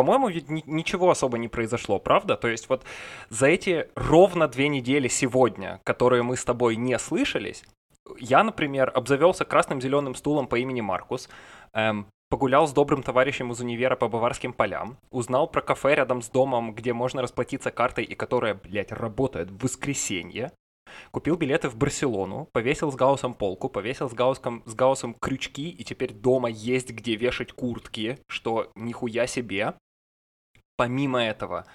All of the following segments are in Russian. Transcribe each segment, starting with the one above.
по-моему, ведь ни- ничего особо не произошло, правда? То есть вот за эти ровно две недели сегодня, которые мы с тобой не слышались, я, например, обзавелся красным зеленым стулом по имени Маркус, эм, погулял с добрым товарищем из универа по Баварским полям, узнал про кафе рядом с домом, где можно расплатиться картой и которая, блядь, работает в воскресенье, купил билеты в Барселону, повесил с Гаусом полку, повесил с Гаусом, с Гаусом крючки, и теперь дома есть где вешать куртки, что нихуя себе. Помимо этого,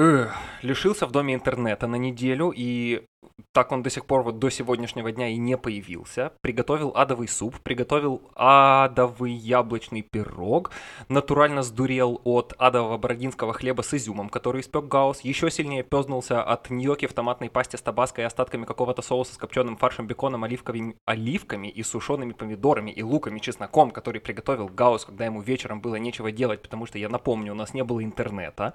Эх, лишился в доме интернета на неделю, и так он до сих пор вот до сегодняшнего дня и не появился. Приготовил адовый суп, приготовил адовый яблочный пирог, натурально сдурел от адового бородинского хлеба с изюмом, который испек Гаус, еще сильнее пёзнулся от ньоки в томатной пасте с табаской и остатками какого-то соуса с копченым фаршем, беконом, оливковыми, оливками и сушеными помидорами и луком и чесноком, который приготовил Гаус, когда ему вечером было нечего делать, потому что, я напомню, у нас не было интернета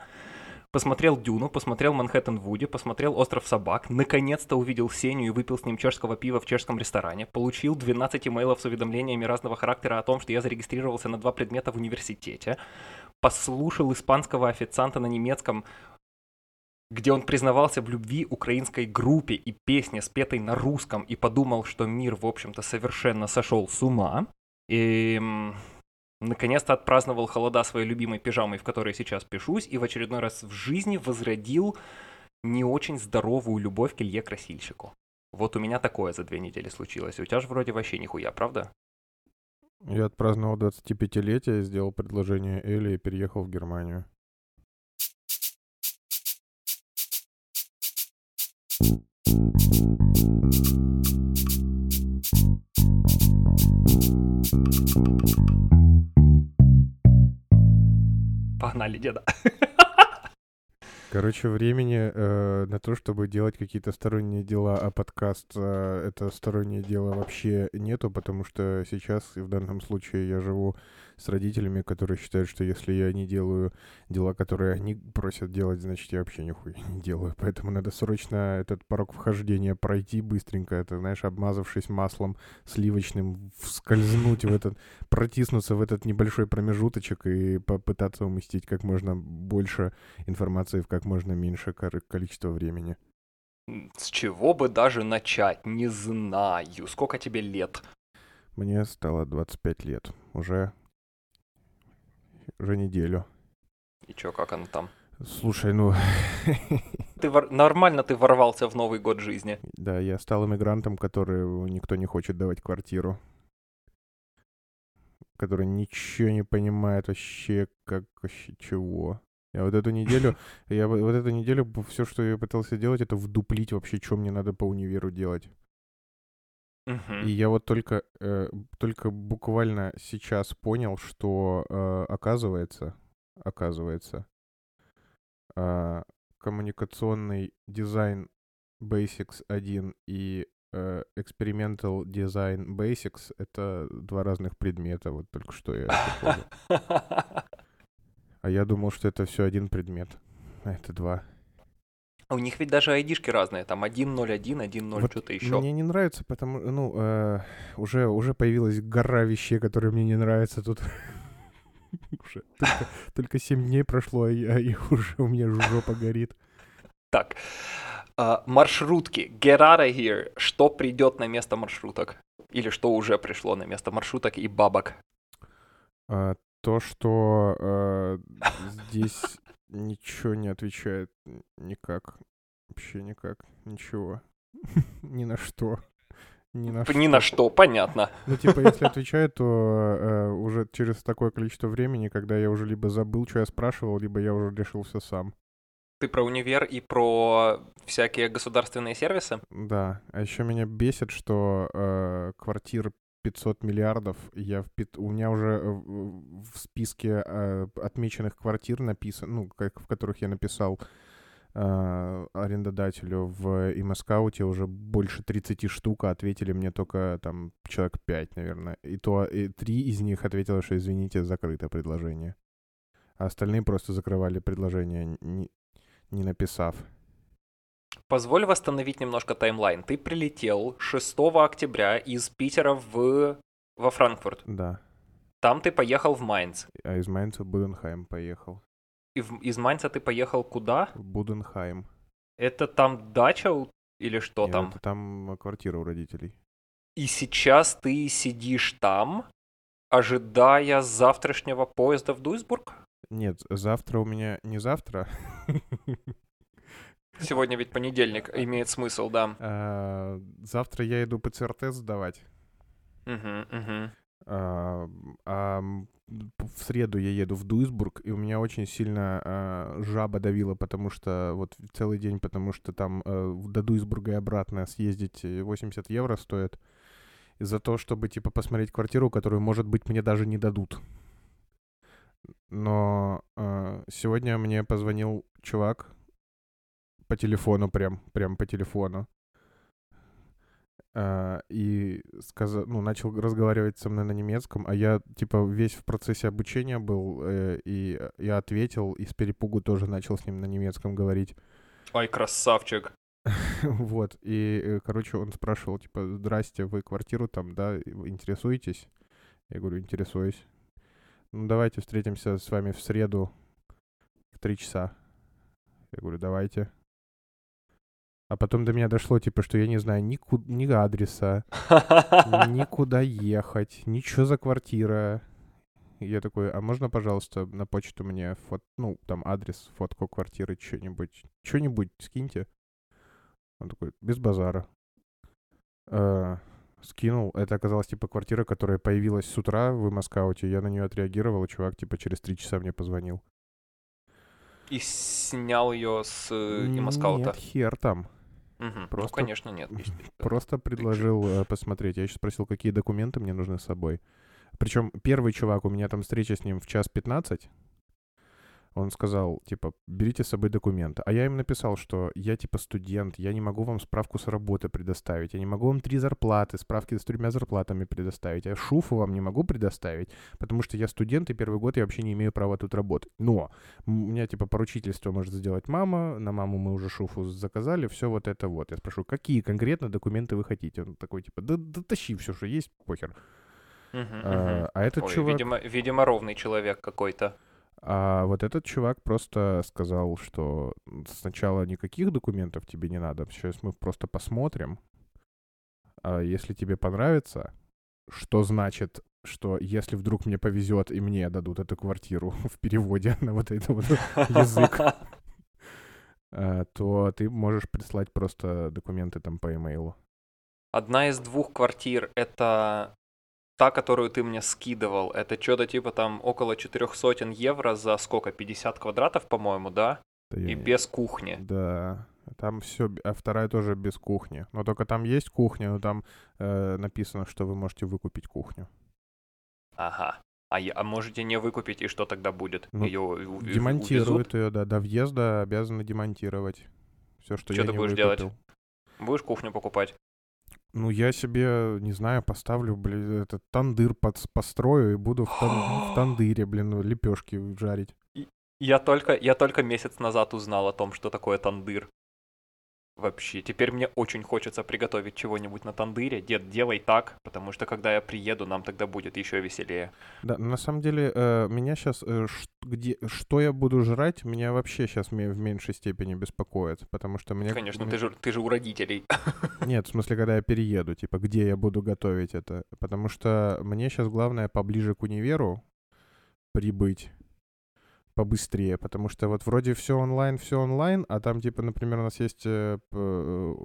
посмотрел Дюну, посмотрел Манхэттен Вуди, посмотрел Остров Собак, наконец-то увидел Сеню и выпил с ним чешского пива в чешском ресторане, получил 12 имейлов с уведомлениями разного характера о том, что я зарегистрировался на два предмета в университете, послушал испанского официанта на немецком, где он признавался в любви украинской группе и песне, спетой на русском, и подумал, что мир, в общем-то, совершенно сошел с ума. И наконец-то отпраздновал холода своей любимой пижамой, в которой сейчас пишусь, и в очередной раз в жизни возродил не очень здоровую любовь к Илье Красильщику. Вот у меня такое за две недели случилось. У тебя же вроде вообще нихуя, правда? Я отпраздновал 25-летие, сделал предложение Элли и переехал в Германию. Погнали, деда. Короче, времени э, на то, чтобы делать какие-то сторонние дела, а подкаст э, это стороннее дело вообще нету, потому что сейчас и в данном случае я живу с родителями, которые считают, что если я не делаю дела, которые они просят делать, значит я вообще нихуя не делаю. Поэтому надо срочно этот порог вхождения пройти быстренько, это, знаешь, обмазавшись маслом сливочным, скользнуть в этот, протиснуться в этот небольшой промежуточек и попытаться уместить как можно больше информации в как можно меньше количество времени. С чего бы даже начать? Не знаю. Сколько тебе лет? Мне стало 25 лет. Уже уже неделю. И чё, как оно там? Слушай, ну... ты вор... Нормально ты ворвался в Новый год жизни. Да, я стал иммигрантом, который никто не хочет давать квартиру. Который ничего не понимает вообще, как вообще чего. Я вот эту неделю, я вот эту неделю все, что я пытался делать, это вдуплить вообще, что мне надо по универу делать. И я вот только, э, только буквально сейчас понял, что э, оказывается, оказывается, э, коммуникационный дизайн Basics 1 и э, Experimental Design Basics — это два разных предмета, вот только что я это понял. А я думал, что это все один предмет, а это два. У них ведь даже айдишки разные, там 1.01, 1.0, вот что-то еще. Мне не нравится, потому ну, э, уже, уже появилась гора вещей, которые мне не нравятся тут. уже только, только 7 дней прошло, а, я, и уже у меня жопа горит. Так, uh, маршрутки. Get out of here. Что придет на место маршруток? Или что уже пришло на место маршруток и бабок? Uh, то, что uh, здесь ничего не отвечает никак. Вообще никак. Ничего. Ни на что. Ни на, Ни что. на что, понятно. Ну, типа, если отвечает, то э, уже через такое количество времени, когда я уже либо забыл, что я спрашивал, либо я уже решил все сам. Ты про универ и про всякие государственные сервисы? Да. А еще меня бесит, что э, квартир 500 миллиардов. Я в, у меня уже э, в списке э, отмеченных квартир написано, ну, как, в которых я написал э, арендодателю в имаскауте уже больше 30 штук, а ответили мне только там человек 5, наверное. И то и три из них ответило, что извините, закрыто предложение. А остальные просто закрывали предложение, не, не написав. Позволь восстановить немножко таймлайн. Ты прилетел 6 октября из Питера в... во Франкфурт. Да. Там ты поехал в Майнц. А из Майнца в Буденхайм поехал. И в- из Майнца ты поехал куда? В Буденхайм. Это там дача или что Нет, там? это там квартира у родителей. И сейчас ты сидишь там, ожидая завтрашнего поезда в Дуйсбург? Нет, завтра у меня... Не завтра. Сегодня ведь понедельник, имеет смысл, да. а, Завтра я иду ПЦР-тест сдавать. Мгм, мгм. А, а, в среду я еду в Дуйсбург, и у меня очень сильно а, жаба давила, потому что вот целый день, потому что там э, в- до Дуйсбурга и обратно съездить э, 80 евро стоит. И за то, чтобы, типа, посмотреть квартиру, которую, может быть, мне даже не дадут. Но а, сегодня мне позвонил чувак по телефону, прям, прям по телефону. А, и сказал, ну, начал разговаривать со мной на немецком, а я, типа, весь в процессе обучения был, э, и я ответил, и с перепугу тоже начал с ним на немецком говорить. Ай, красавчик. Вот, и, э, короче, он спрашивал, типа, здрасте, вы квартиру там, да, интересуетесь? Я говорю, интересуюсь. Ну, давайте встретимся с вами в среду в три часа. Я говорю, давайте. А потом до меня дошло, типа, что я не знаю ни, ку- ни адреса, никуда ехать, ничего за квартира. И Я такой, а можно, пожалуйста, на почту мне, фот... ну, там, адрес, фотку квартиры, что-нибудь, что-нибудь скиньте. Он такой, без базара. Э, скинул. Это оказалась, типа, квартира, которая появилась с утра в Маскауте. Я на нее отреагировал, и чувак, типа, через три часа мне позвонил. И снял ее с э, имаскаута. Нет, хер там. Мгм. просто- Ну, конечно, нет. Просто предложил э, посмотреть. Я еще спросил, какие документы мне нужны с собой. Причем первый чувак, у меня там встреча с ним в час 15. Он сказал, типа, берите с собой документы. А я им написал, что я, типа, студент, я не могу вам справку с работы предоставить, я не могу вам три зарплаты, справки с тремя зарплатами предоставить, я шуфу вам не могу предоставить, потому что я студент, и первый год я вообще не имею права тут работать. Но у меня, типа, поручительство может сделать мама, на маму мы уже шуфу заказали, все вот это вот. Я спрошу, какие конкретно документы вы хотите? Он такой, типа, да, да тащи все, что есть, похер. Мгм, А, мгм. а этот Ой, чувак... видимо, видимо, ровный человек какой-то. А вот этот чувак просто сказал, что сначала никаких документов тебе не надо, сейчас мы просто посмотрим. А если тебе понравится, что значит, что если вдруг мне повезет и мне дадут эту квартиру в переводе на вот это вот язык, а, то ты можешь прислать просто документы там по имейлу. Одна из двух квартир — это та, которую ты мне скидывал. Это что-то типа там около четырех сотен евро за сколько? 50 квадратов, по-моему, да? Да И не- без кухни. Да, там все, а вторая тоже без кухни. Но только там есть кухня, но там э, написано, что вы можете выкупить кухню. Ага. А, я- а можете не выкупить, и что тогда будет? Ну, Ее увезут? Демонтируют ее, да, до въезда обязаны демонтировать. Все, что Чё я ты не будешь делать? выкупил. Будешь кухню покупать? Ну, я себе, не знаю, поставлю, блин, этот тандыр под, построю и буду в, тан- в тандыре, блин, лепешки жарить. Я только, я только месяц назад узнал о том, что такое тандыр. Вообще, теперь мне очень хочется приготовить чего-нибудь на тандыре. Дед, делай так, потому что когда я приеду, нам тогда будет еще веселее. Да, на самом деле, э, меня сейчас, где, что я буду жрать, меня вообще сейчас в меньшей степени беспокоит, потому что мне... Конечно, ты же, ты же у родителей. Нет, в смысле, когда я перееду, типа, где я буду готовить это. Потому что мне сейчас главное поближе к универу прибыть побыстрее, потому что вот вроде все онлайн, все онлайн, а там, типа, например, у нас есть э, э,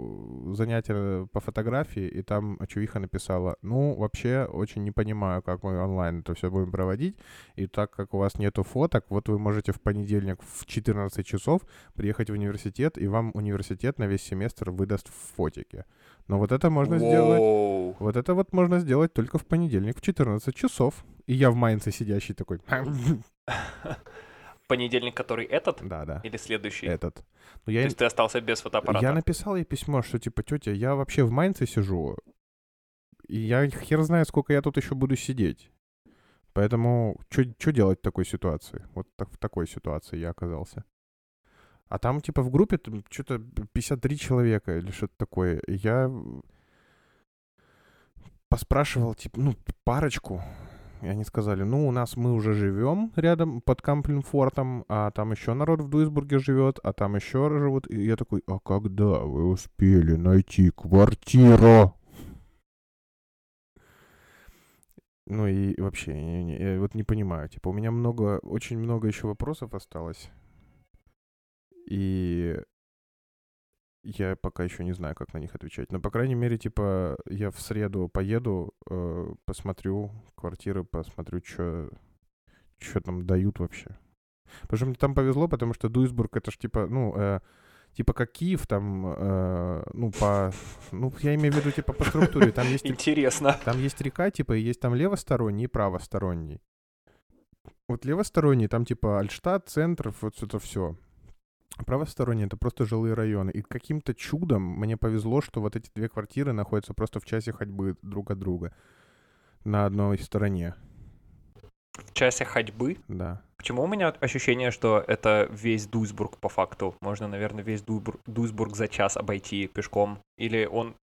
занятие по фотографии, и там чувиха написала, ну, вообще очень не понимаю, как мы онлайн это все будем проводить, и так как у вас нету фоток, вот вы можете в понедельник в 14 часов приехать в университет, и вам университет на весь семестр выдаст фотики. Но вот это можно сделать... Воу. Вот это вот можно сделать только в понедельник в 14 часов. И я в Майнце сидящий такой... Понедельник, который этот Да-да, или следующий? этот. Но То я, есть ты остался без фотоаппарата? я написал ей письмо, что типа, тетя, я вообще в Майнце сижу, и я хер знает, сколько я тут еще буду сидеть. Поэтому что делать в такой ситуации? Вот так, в такой ситуации я оказался. А там, типа, в группе что-то 53 человека или что-то такое. Я поспрашивал, типа, ну, парочку. И они сказали, ну, у нас мы уже живем рядом под Камплинфортом, а там еще народ в Дуисбурге живет, а там еще живут. И я такой, а когда вы успели найти квартиру? Ну и вообще, я, я, я вот не понимаю, типа, у меня много, очень много еще вопросов осталось. И я пока еще не знаю, как на них отвечать. Но, по крайней мере, типа, я в среду поеду, э, посмотрю квартиры, посмотрю, что что там дают вообще. Потому что мне там повезло, потому что Дуисбург это ж типа, ну, э, типа как Киев там, э, ну, по, ну, я имею в виду, типа, по структуре. Там есть, Интересно. там есть река, типа, и есть там левосторонний и правосторонний. Вот левосторонний, там, типа, Альштадт, центр, вот это все. Правосторонний — это просто жилые районы. И каким-то чудом мне повезло, что вот эти две квартиры находятся просто в часе ходьбы друг от друга. На одной стороне, В часе ходьбы. да. Почему у меня ощущение, что это весь Дуйсбург по факту? Можно, наверное, весь Дуйсбург за час обойти пешком. Или он,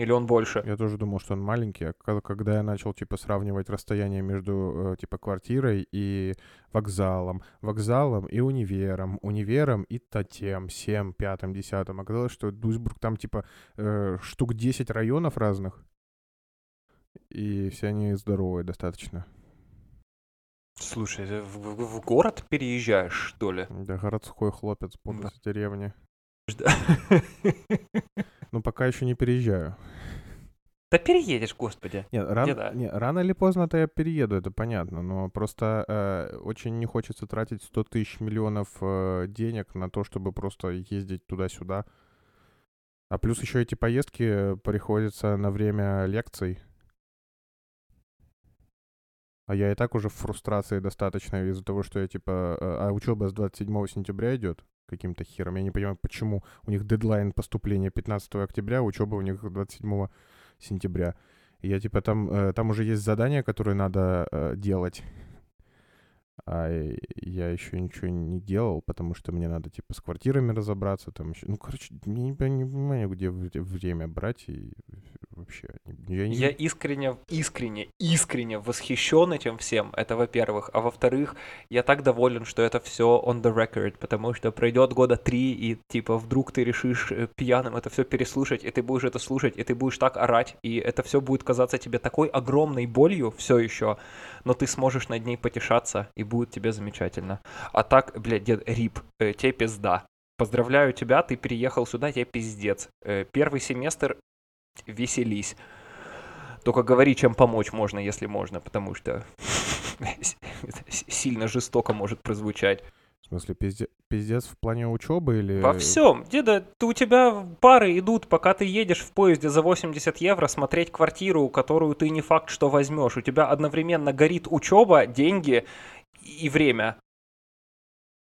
или он больше. Я тоже думал, что он маленький, а ко- когда я начал, типа, сравнивать расстояние между, э, типа, квартирой и вокзалом, вокзалом и универом, универом и тем, всем, пятым, десятым, оказалось, что Дуйсбург там, типа, э, штук 10 районов разных, и все они здоровые достаточно. Слушай, ты в, в- в город переезжаешь, что ли? Да, городской хлопец буду Да. с деревни. Да Ну, пока еще не переезжаю. переедешь, господи. Нет, ран- Деда. не, рано или поздно-то я перееду, это понятно, но просто э, очень не хочется тратить 100 тысяч миллионов э, денег на то, чтобы просто ездить туда-сюда. А плюс еще эти поездки приходятся на время лекций. А я и так уже в фрустрации достаточно из-за того, что я типа... э, А учеба с 27 сентября идет каким-то хером. Я не понимаю, почему у них дедлайн поступления 15 октября, а учеба у них 27 сентября. Я типа там, э, там уже есть задания, которые надо э, делать. А я еще ничего не делал, потому что мне надо типа с квартирами разобраться. Там еще... Ну, короче, я не, не понимаю, где вре- время брать и вообще. Я, не... Я искренне, искренне, искренне восхищен этим всем. Это во-первых. А во-вторых, я так доволен, что это все on the record, потому что пройдет года три, и типа вдруг ты решишь э, пьяным это все переслушать, и ты будешь это слушать, и ты будешь так орать, и это все будет казаться тебе такой огромной болью все еще, но ты сможешь над ней потешаться, и будет тебе замечательно. А так, блядь, дед, рип, э, тебе пизда. Поздравляю тебя, ты переехал сюда, тебе пиздец. Э, первый семестр веселись. Только говори, чем помочь можно, если можно, потому что сильно жестоко может прозвучать. В смысле, пизде- пиздец в плане учебы или... Во всем. Деда, ты, у тебя пары идут, пока ты едешь в поезде за 80 евро смотреть квартиру, которую ты не факт, что возьмешь. У тебя одновременно горит учеба, деньги и время.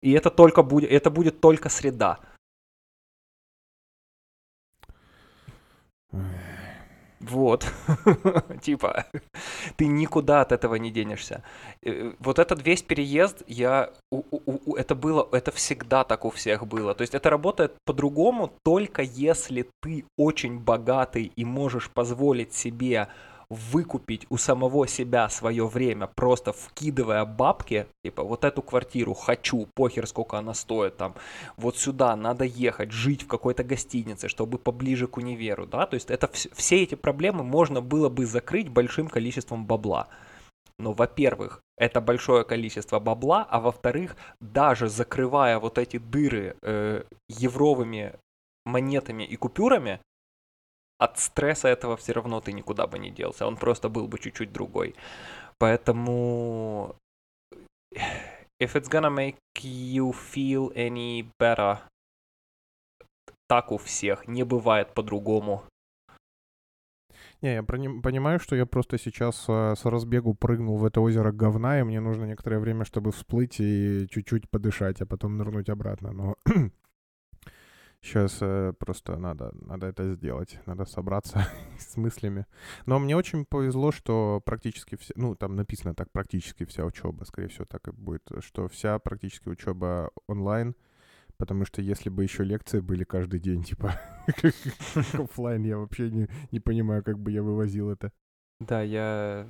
И это только будет, это будет только среда. Вот. Типа, ты никуда от этого не денешься. Э, Вот этот весь переезд, я... у- у- у- Это было... Это всегда так у всех было. То есть это работает по-другому, только если ты очень богатый и можешь позволить себе выкупить у самого себя свое время, просто вкидывая бабки, типа, вот эту квартиру хочу, похер, сколько она стоит, там, вот сюда надо ехать, жить в какой-то гостинице, чтобы поближе к универу, да, то есть это вс- все эти проблемы можно было бы закрыть большим количеством бабла. Но, во-первых, это большое количество бабла, а во-вторых, даже закрывая вот эти дыры э, евровыми монетами и купюрами, от стресса этого все равно ты никуда бы не делся, он просто был бы чуть-чуть другой. Поэтому if it's gonna make you feel any better, так у всех, не бывает по-другому. Не, я понимаю, что я просто сейчас э, с разбегу прыгнул в это озеро говна, и мне нужно некоторое время, чтобы всплыть и чуть-чуть подышать, а потом нырнуть обратно. Но сейчас просто надо, надо это сделать, надо собраться с мыслями. Но мне очень повезло, что практически все, ну, там написано так, практически вся учеба, скорее всего, так и будет, что вся практически учеба онлайн, потому что если бы еще лекции были каждый день, типа, оффлайн, я вообще не, не понимаю, как бы я вывозил это. Да, я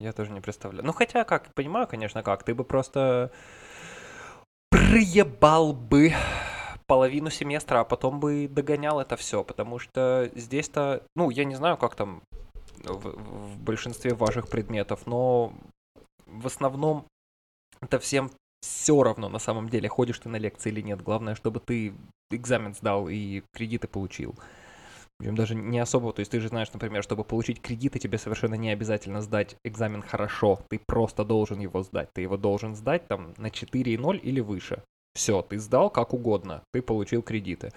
Я тоже не представляю. Ну, хотя, как, понимаю, конечно, как. Ты бы просто проебал бы половину семестра, а потом бы догонял это все, потому что здесь-то, ну, я не знаю, как там в, в большинстве ваших предметов, но в основном это всем все равно на самом деле, ходишь ты на лекции или нет. Главное, чтобы ты экзамен сдал и кредиты получил. Причем даже не особо, то есть ты же знаешь, например, чтобы получить кредиты, тебе совершенно не обязательно сдать экзамен хорошо, ты просто должен его сдать. Ты его должен сдать там на 4,0 или выше. Все, ты сдал как угодно, ты получил кредиты.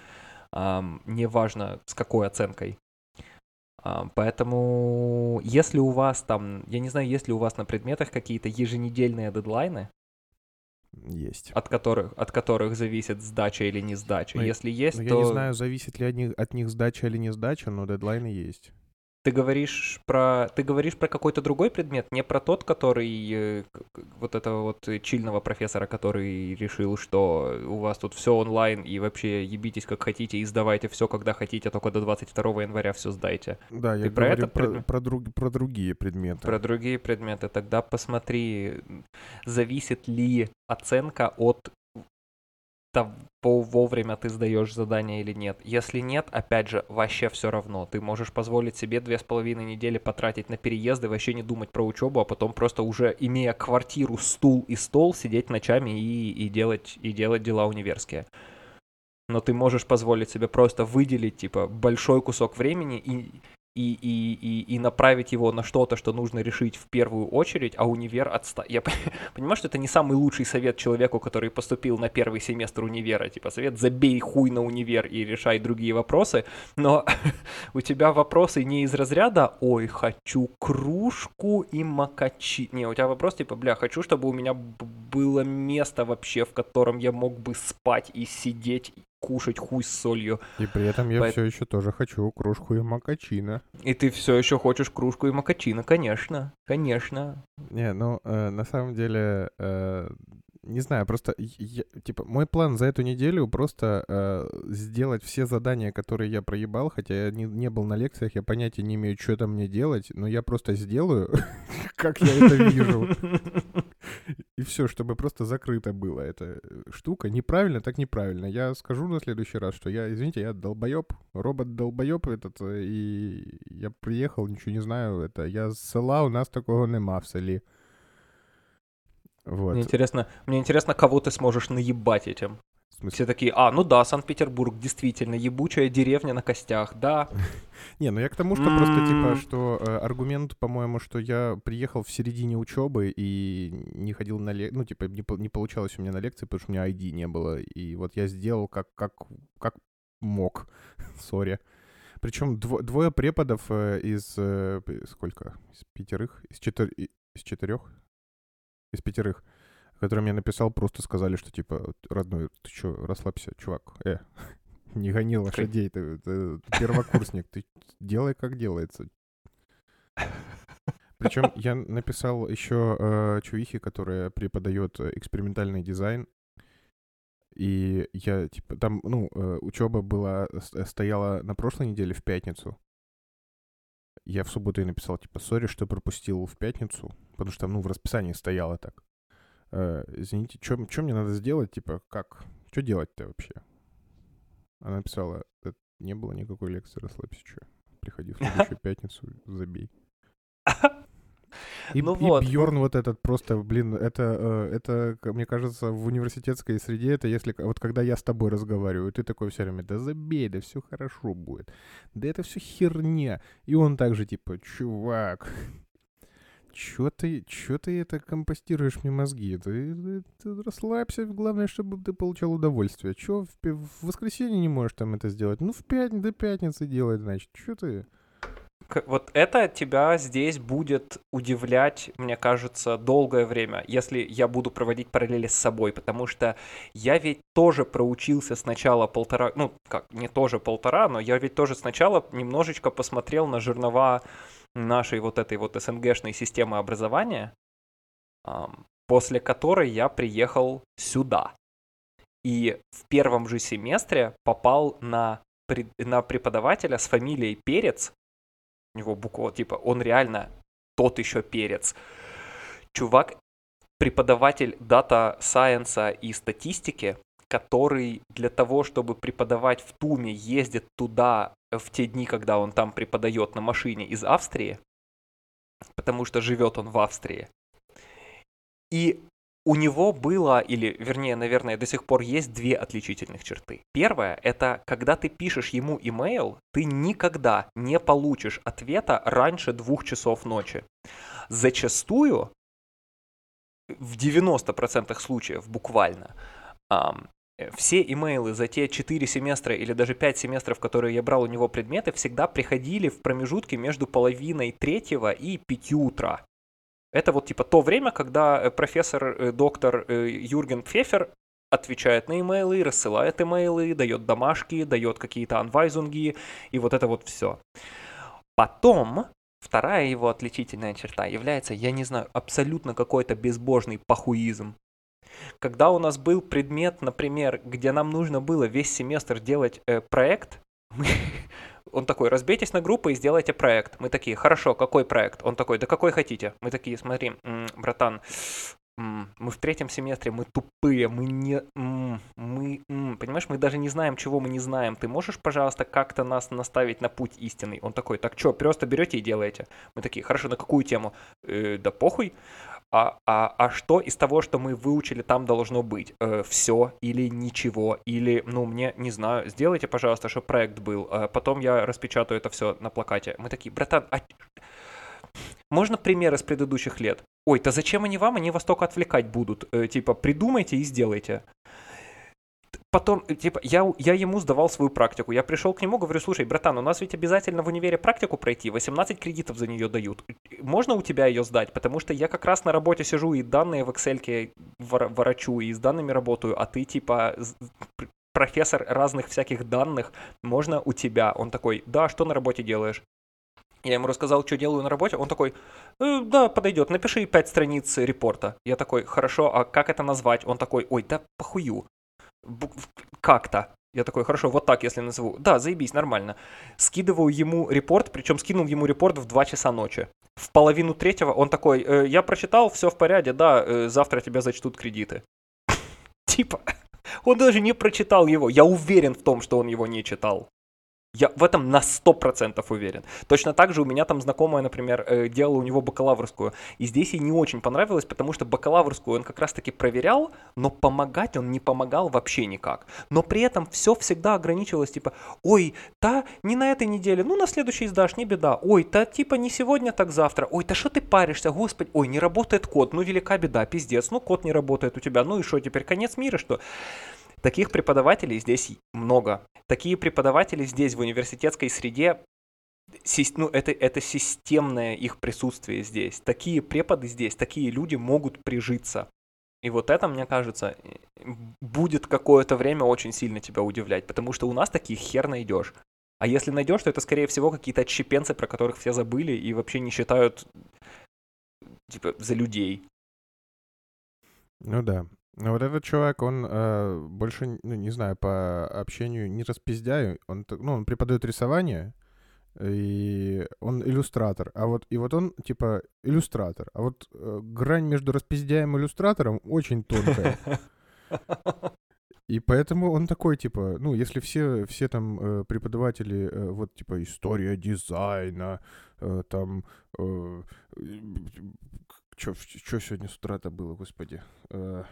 Um, неважно, с какой оценкой. Um, поэтому, если у вас там, я не знаю, есть ли у вас на предметах какие-то еженедельные дедлайны, есть. От которых, от которых зависит сдача или не сдача. Ну, Если есть, ну, то... Я не знаю, зависит ли от них, от них сдача или не сдача, но дедлайны есть. Ты говоришь про, ты говоришь про какой-то другой предмет, не про тот, который э, вот этого вот чильного профессора, который решил, что у вас тут все онлайн и вообще ебитесь как хотите и сдавайте все, когда хотите, только до 22 января все сдайте. Да, Ты я про говорю этот про, предмет? про, друг, про другие предметы. Про другие предметы. Тогда посмотри, зависит ли оценка от вовремя ты сдаешь задание или нет. Если нет, опять же, вообще все равно. Ты можешь позволить себе две с половиной недели потратить на переезды, вообще не думать про учебу, а потом просто уже имея квартиру, стул и стол, сидеть ночами и, и, делать, и делать дела универские. Но ты можешь позволить себе просто выделить, типа, большой кусок времени и, и, и, и, и направить его на что-то, что нужно решить в первую очередь, а универ отста... Я понимаю, что это не самый лучший совет человеку, который поступил на первый семестр универа. Типа совет забей хуй на универ и решай другие вопросы. Но у тебя вопросы не из разряда «Ой, хочу кружку и макачи». Не, у тебя вопрос типа «Бля, хочу, чтобы у меня было место вообще, в котором я мог бы спать и сидеть кушать хуй с солью. И при этом я По... все еще тоже хочу кружку и макачина. И ты все еще хочешь кружку и макачина, конечно, конечно. Не, ну, э, на самом деле, э, не знаю, просто, я, типа, мой план за эту неделю просто э, сделать все задания, которые я проебал, хотя я не, не был на лекциях, я понятия не имею, что там мне делать, но я просто сделаю, как я это вижу. И все, чтобы просто закрыто было эта штука. Неправильно, так неправильно. Я скажу на следующий раз, что я, извините, я долбоеб, робот-долбоеб этот, и я приехал, ничего не знаю, это я з села, у нас такого нема в селі. Вот. Мне интересно, мне интересно, кого ты сможешь наебать этим. Все такие, а, ну да, Санкт-Петербург, действительно, ебучая деревня на костях, да. Не, ну я к тому, что просто, типа, что э, аргумент, по-моему, что я приехал в середине учебы и не ходил на лекции, ну, типа, не, не получалось у меня на лекции, потому что у меня ID не было, и вот я сделал как, как, как мог, сори. Причем дво, двое преподов э, из, э, сколько, из пятерых, из, четыр, из четырех, из пятерых, которым я написал, просто сказали, что типа, родной, ты чё, расслабься, чувак, э, не гони лошадей, ты, ты первокурсник, ты делай, как делается. Причем я написал еще э, чувихе, которая преподает экспериментальный дизайн, и я, типа, там, ну, э, учеба была, стояла на прошлой неделе в пятницу. Я в субботу ей написал, типа, сори, что пропустил в пятницу, потому что там, ну, в расписании стояло так э, извините, что мне надо сделать, типа, как, что делать-то вообще? Она написала, не было никакой лекции, расслабься, что, приходи в следующую пятницу, забей. И, ну и вот. Бьорн вот этот просто, блин, это, это, мне кажется, в университетской среде, это если, вот когда я с тобой разговариваю, ты такой все время, да забей, да все хорошо будет, да это все херня. И он также типа, чувак, Чё ты, чё ты это компостируешь мне мозги? Ты, ты, ты расслабься, главное, чтобы ты получал удовольствие. Чё в, в воскресенье не можешь там это сделать? Ну, в пятницу до пятницы делать, значит. Чё ты? Вот это тебя здесь будет удивлять, мне кажется, долгое время, если я буду проводить параллели с собой, потому что я ведь тоже проучился сначала полтора, ну, как, не тоже полтора, но я ведь тоже сначала немножечко посмотрел на жернова нашей вот этой вот СНГшной системы образования, после которой я приехал сюда. И в первом же семестре попал на, на преподавателя с фамилией Перец. У него буква, типа, он реально тот еще перец. Чувак, преподаватель дата сайенса и статистики, который для того, чтобы преподавать в Туме, ездит туда в те дни, когда он там преподает на машине из Австрии, потому что живет он в Австрии. И у него было, или вернее, наверное, до сих пор есть две отличительных черты. Первая — это когда ты пишешь ему имейл, ты никогда не получишь ответа раньше двух часов ночи. Зачастую, в 90% случаев буквально, все имейлы за те 4 семестра или даже 5 семестров, которые я брал у него предметы, всегда приходили в промежутке между половиной третьего и 5 утра. Это вот типа то время, когда э, профессор, э, доктор э, Юрген Пфефер отвечает на имейлы, рассылает имейлы, дает домашки, дает какие-то анвайзунги, и вот это вот все. Потом вторая его отличительная черта является, я не знаю, абсолютно какой-то безбожный пахуизм. Когда у нас был предмет, например, где нам нужно было весь семестр делать э, проект, мы, он такой, разбейтесь на группы и сделайте проект. Мы такие, хорошо, какой проект? Он такой, да какой хотите? Мы такие, смотри, братан, мы в третьем семестре, мы тупые, мы не... Мы, понимаешь, мы даже не знаем, чего мы не знаем. Ты можешь, пожалуйста, как-то нас наставить на путь истинный? Он такой, так что, просто берете и делаете. Мы такие, хорошо, на какую тему? Э, да похуй а, а, а что из того, что мы выучили, там должно быть? Э, все или ничего? Или, ну, мне, не знаю, сделайте, пожалуйста, чтобы проект был. А потом я распечатаю это все на плакате. Мы такие, братан, а... Можно пример из предыдущих лет? Ой, то зачем они вам? Они вас только отвлекать будут. Э, типа, придумайте и сделайте потом, типа, я, я ему сдавал свою практику. Я пришел к нему, говорю, слушай, братан, у нас ведь обязательно в универе практику пройти, 18 кредитов за нее дают. Можно у тебя ее сдать? Потому что я как раз на работе сижу и данные в Excel ворочу, и с данными работаю, а ты, типа, профессор разных всяких данных, можно у тебя? Он такой, да, что на работе делаешь? Я ему рассказал, что делаю на работе. Он такой, э, да, подойдет, напиши пять страниц репорта. Я такой, хорошо, а как это назвать? Он такой, ой, да похую как-то. Я такой, хорошо, вот так, если назову. Да, заебись, нормально. Скидываю ему репорт, причем скинул ему репорт в 2 часа ночи. В половину третьего он такой, э, я прочитал, все в порядке, да, э, завтра тебя зачтут кредиты. Типа, он даже не прочитал его. Я уверен в том, что он его не читал. Я в этом на 100% уверен. Точно так же у меня там знакомая, например, э, делала у него бакалаврскую. И здесь ей не очень понравилось, потому что бакалаврскую он как раз-таки проверял, но помогать он не помогал вообще никак. Но при этом все всегда ограничивалось, типа, ой, та не на этой неделе, ну на следующий сдашь, не беда. Ой, та типа не сегодня, так завтра. Ой, да что ты паришься, господи, ой, не работает код, ну велика беда, пиздец, ну код не работает у тебя, ну и что, теперь конец мира, что? Таких преподавателей здесь много. Такие преподаватели здесь, в университетской среде, ну, это, это системное их присутствие здесь. Такие преподы здесь, такие люди могут прижиться. И вот это, мне кажется, будет какое-то время очень сильно тебя удивлять, потому что у нас таких хер найдешь. А если найдешь, то это, скорее всего, какие-то отщепенцы, про которых все забыли и вообще не считают, типа, за людей. Ну да. Ну, вот этот чувак, он э, больше, ну, не знаю, по общению не распиздяю. Он, ну, он преподает рисование, и он иллюстратор. А вот, и вот он, типа, иллюстратор. А вот э, грань между распиздяем и иллюстратором очень тонкая. И поэтому он такой, типа, ну, если все, все там э, преподаватели, э, вот, типа, история дизайна, э, там, э, что сегодня с утра-то было, господи, э,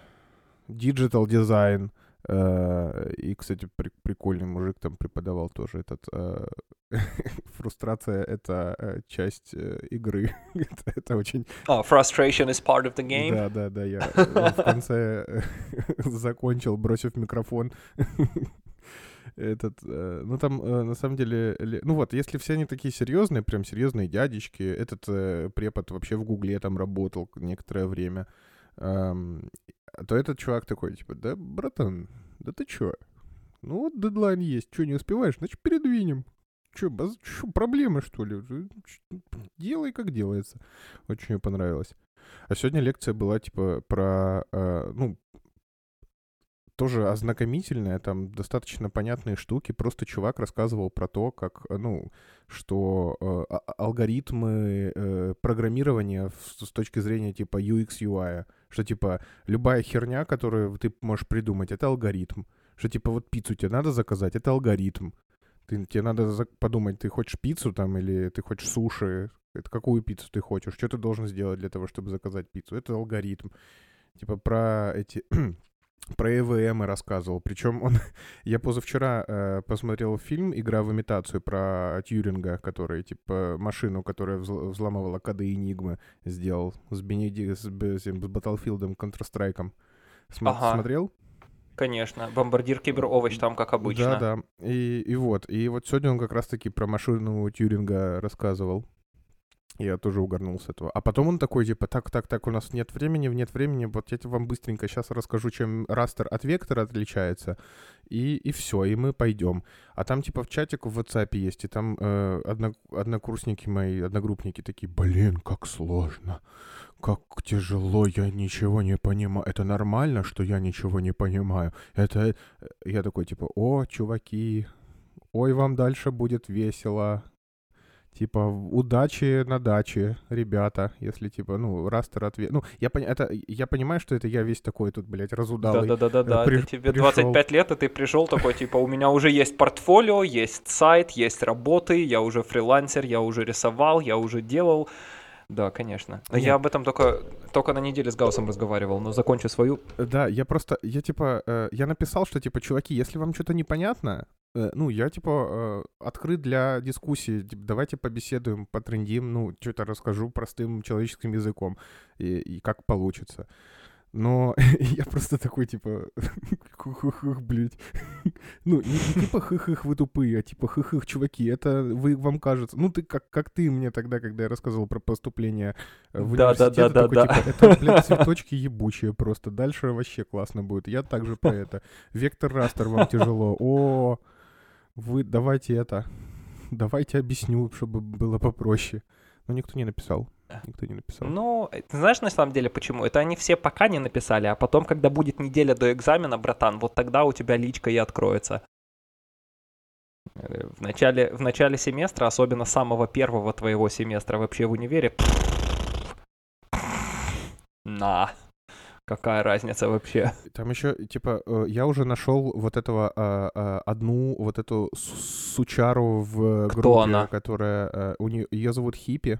digital дизайн. Э, и, кстати, при, прикольный мужик там преподавал тоже этот... Э, фрустрация — это э, часть игры. это, это очень... Oh, frustration is part of the game? Да, да, да. Я в конце закончил, бросив микрофон. Этот, ну там на самом деле, ну вот, если все они такие серьезные, прям серьезные дядечки, этот препод вообще в Гугле там работал некоторое время, то этот чувак такой, типа, да, братан, да ты чё? Ну вот дедлайн есть, что не успеваешь, значит передвинем. Чё, баз... чё, проблемы что ли? Делай, как делается. Очень мне понравилось. А сегодня лекция была, типа, про, э, ну, тоже ознакомительное, там достаточно понятные штуки. Просто чувак рассказывал про то, как, э, ну, что э, а- алгоритмы э, программирования с, с точки зрения типа UX, UI, что типа любая херня, которую ты можешь придумать, это алгоритм. Что типа вот пиццу тебе надо заказать, это алгоритм. Ты, тебе надо подумать, ты хочешь пиццу там или ты хочешь суши, это какую пиццу ты хочешь, что ты должен сделать для того, чтобы заказать пиццу. Это алгоритм. Типа про эти про ЭВМ рассказывал. Причем он, я позавчера э, посмотрел фильм «Игра в имитацию» про Тьюринга, который, типа, машину, которая взл- взламывала коды Энигмы, сделал с, Бенеди... с, с, Battlefield, Counter-Strike. Смо- Ага. Смотрел? Конечно, бомбардир киберовощ там как обычно. Да, да. И, и вот. И вот сегодня он как раз-таки про машину Тьюринга рассказывал. Я тоже угорнул с этого. А потом он такой, типа, так, так, так, у нас нет времени, нет времени, вот я тебе вам быстренько сейчас расскажу, чем растер от вектора отличается, и, и все, и мы пойдем. А там, типа, в чатик в WhatsApp есть, и там э, одно- однокурсники мои, одногруппники такие, блин, как сложно, как тяжело, я ничего не понимаю. Это нормально, что я ничего не понимаю? Это... э, Я такой, типа, о, чуваки, ой, вам дальше будет весело. Типа, удачи на даче, ребята, если, типа, ну, растер ответ... Ну, я, пони- это, я понимаю, что это я весь такой тут, блядь, разудалый. Да-да-да-да, при- это тебе пришел. 25 лет, и ты пришел такой, типа, у меня уже есть портфолио, есть сайт, есть работы, я уже фрилансер, я уже рисовал, я уже делал. Да, конечно. Но Нет. Я об этом только, только на неделе с Гаусом разговаривал, но закончу свою. Да, я просто, я типа, э, я написал, что типа, чуваки, если вам что-то непонятно, э, ну, я типа э, открыт для дискуссии, типа, давайте побеседуем, потрендим, ну, что-то расскажу простым человеческим языком и, и как получится. Но я просто такой, типа, хых-хых, блядь. Ну, не, не типа хых-хых, вы тупые, а типа хых-хых, чуваки, это вы, вам кажется... Ну, ты как, как ты мне тогда, когда я рассказывал про поступление э, в Да, да, университет, да, такой, да, типа, это, блядь, цветочки ебучие просто. Дальше вообще классно будет. Я также про это. Вектор растер вам тяжело. О, вы давайте это... Давайте объясню, чтобы было попроще. Но никто не написал. Никто не написал. Ну, э, ты знаешь на самом деле почему? Это они все пока не написали, а потом, когда будет неделя до экзамена, братан, вот тогда у тебя личка и откроется. Э, В начале, в начале семестра, особенно самого первого твоего семестра вообще в универе, на, какая разница вообще? Там еще, типа, э, я уже нашел вот этого а, а, одну вот эту сучару в Кто группе, она? которая э, у нее ее зовут Хиппи.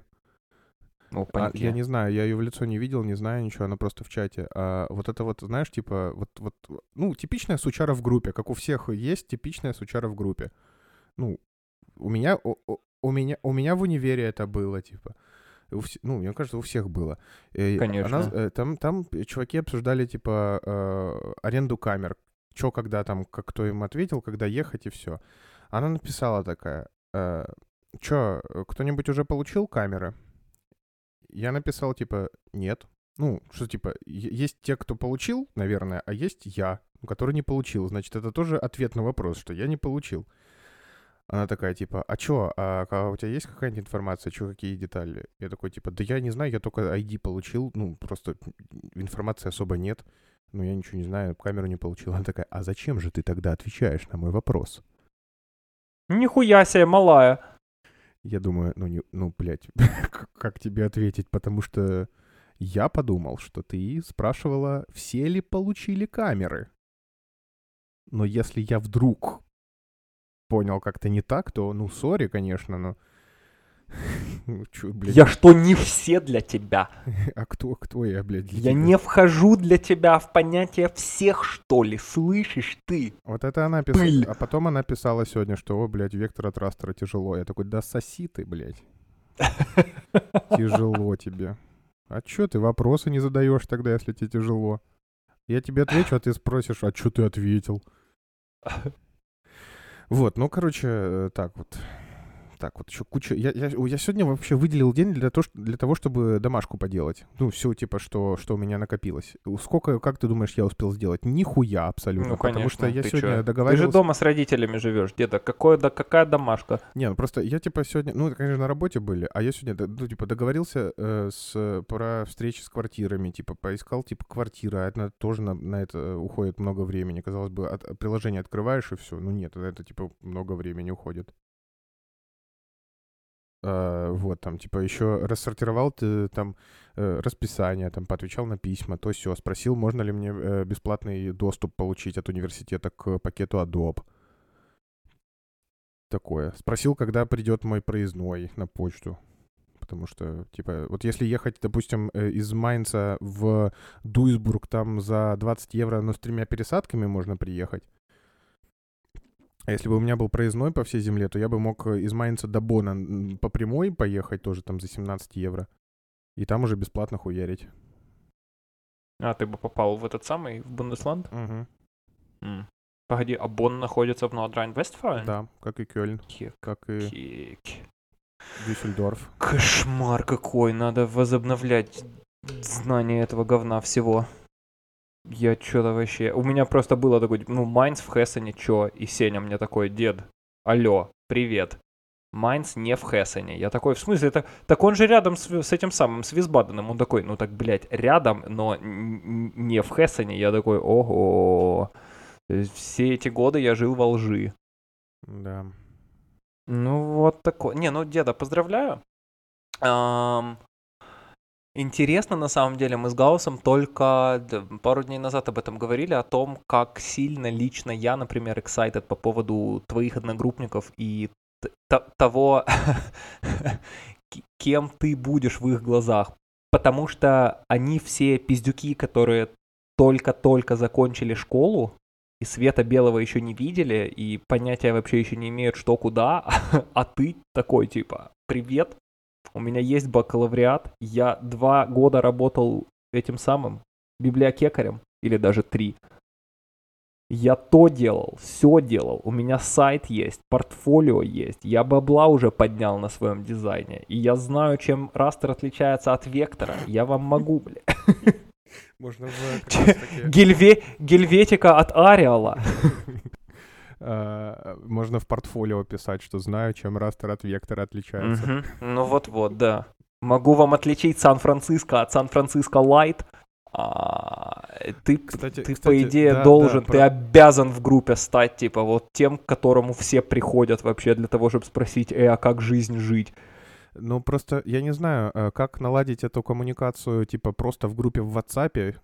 Ну, А, я не знаю, я ее в лицо не видел, не знаю ничего, она просто в чате. А вот это вот, знаешь, типа, вот, вот, ну, типичная сучара в группе, как у всех есть типичная сучара в группе. Ну, у меня, у- у меня, у меня в универе это было, типа. У вс- ну, мне кажется, у всех было. Конечно. она- э, там, там чуваки обсуждали, типа, э, аренду камер. Чё, когда там, как кто им ответил, когда ехать и все. Она написала такая, э, чё, кто-нибудь уже получил камеры? Я написал, типа, нет. Ну, что, типа, есть те, кто получил, наверное, а есть я, который не получил. Значит, это тоже ответ на вопрос, что я не получил. Она такая, типа, а чё, а, у тебя есть какая-нибудь информация, чё, какие детали? Я такой, типа, да я не знаю, я только ID получил, ну, просто информации особо нет, но я ничего не знаю, камеру не получил. Она такая, а зачем же ты тогда отвечаешь на мой вопрос? Нихуя себе, малая. Я думаю, ну, не, ну, блядь, как тебе ответить, потому что я подумал, что ты спрашивала, все ли получили камеры. Но если я вдруг понял как-то не так, то, ну, сори, конечно, но... Ну, чё, блядь, Я что, не все для тебя? а кто, кто я, блядь? Я тебя? не вхожу для тебя в понятие всех, что ли, слышишь ты? Вот это она писала. Пыль. А потом она писала сегодня, что, о, блядь, вектор от растера тяжело. Я такой, да соси ты, блядь. Тяжело тебе. А чё ты вопросы не задаешь тогда, если тебе тяжело? Я тебе отвечу, а ты спросишь, а чё ты ответил? Вот, ну, короче, э, так вот. Так, вот еще куча... Я, я, я сегодня вообще выделил день для, того, для того, чтобы домашку поделать. Ну, все, типа, что, что у меня накопилось. Сколько, как ты думаешь, я успел сделать? Нихуя абсолютно. Ну, потому что я ты сегодня чё? договаривался... Ты же дома с родителями живешь, деда. Какое, да, какая домашка? Не, ну просто я, типа, сегодня... Ну, это, конечно, на работе были, а я сегодня, ну, типа, договорился э, с, про встречи с квартирами, типа, поискал, типа, квартира, это тоже на, на это уходит много времени. Казалось бы, от, приложение открываешь и все. Ну, нет, это, типа, много времени уходит. А, вот, там, типа, еще рассортировал ты там э, расписание, там, поотвечал на письма, то все, спросил, можно ли мне э, бесплатный доступ получить от университета к пакету Adobe. Такое. Спросил, когда придет мой проездной на почту. Потому что, типа, вот если ехать, допустим, э, из Майнца в Дуйсбург, там за 20 евро, но с тремя пересадками можно приехать. А если бы у меня был проездной по всей земле, то я бы мог э, из Майнца до Бона по прямой поехать тоже там за 17 евро. И там уже бесплатно хуярить. А, ты бы попал в этот самый, в Бундесланд? Мгм. М. Погоди, а Бонн находится в Нордрайн-Вестфален? Да, как и Кёльн, Кек, как и кек. Дюссельдорф. Кошмар какой, надо возобновлять знание этого говна всего. Я чё-то вообще... У меня просто было такое, ну, Майнц в Хессене, чё? И Сеня мне такой, дед, алло, привет. Майнц не в Хессене. Я такой, в смысле, это... Так он же рядом с, с этим самым, с Висбаденом. Он такой, ну так, блядь, рядом, но не в Хессене. Я такой, ого. Все эти годы я жил во лжи. Да. Ну, вот такой. Не, ну, деда, поздравляю. Ам, Интересно, на самом деле, мы с Гаусом только пару дней назад об этом говорили, о том, как сильно лично я, например, excited по поводу твоих одногруппников и того, кем ты будешь в их глазах. Потому что они все пиздюки, которые только-только закончили школу, и света белого еще не видели, и понятия вообще еще не имеют, что куда, а ты такой, типа, привет, у меня есть бакалавриат, я два года работал этим самым библиотекарем, или даже три. Я то делал, все делал, у меня сайт есть, портфолио есть, я бабла уже поднял на своем дизайне, и я знаю, чем растер отличается от вектора, я вам могу, бля. Можно в Гельве... Гельветика от Ариала. а, можно в портфолио писать, что знаю, чем растер от вектора отличается. Мгм. Ну вот-вот, да. Могу вам отличить Сан-Франциско от Сан-Франциско Лайт. А, ты, Кстати- ты по кстати, идее да, должен, да, ты про- обязан в группе стать, типа, вот тем, к которому все приходят вообще для того, чтобы спросить, э, а как жизнь жить? Ну, просто я не знаю, э, как наладить эту коммуникацию, типа, просто в группе в WhatsApp.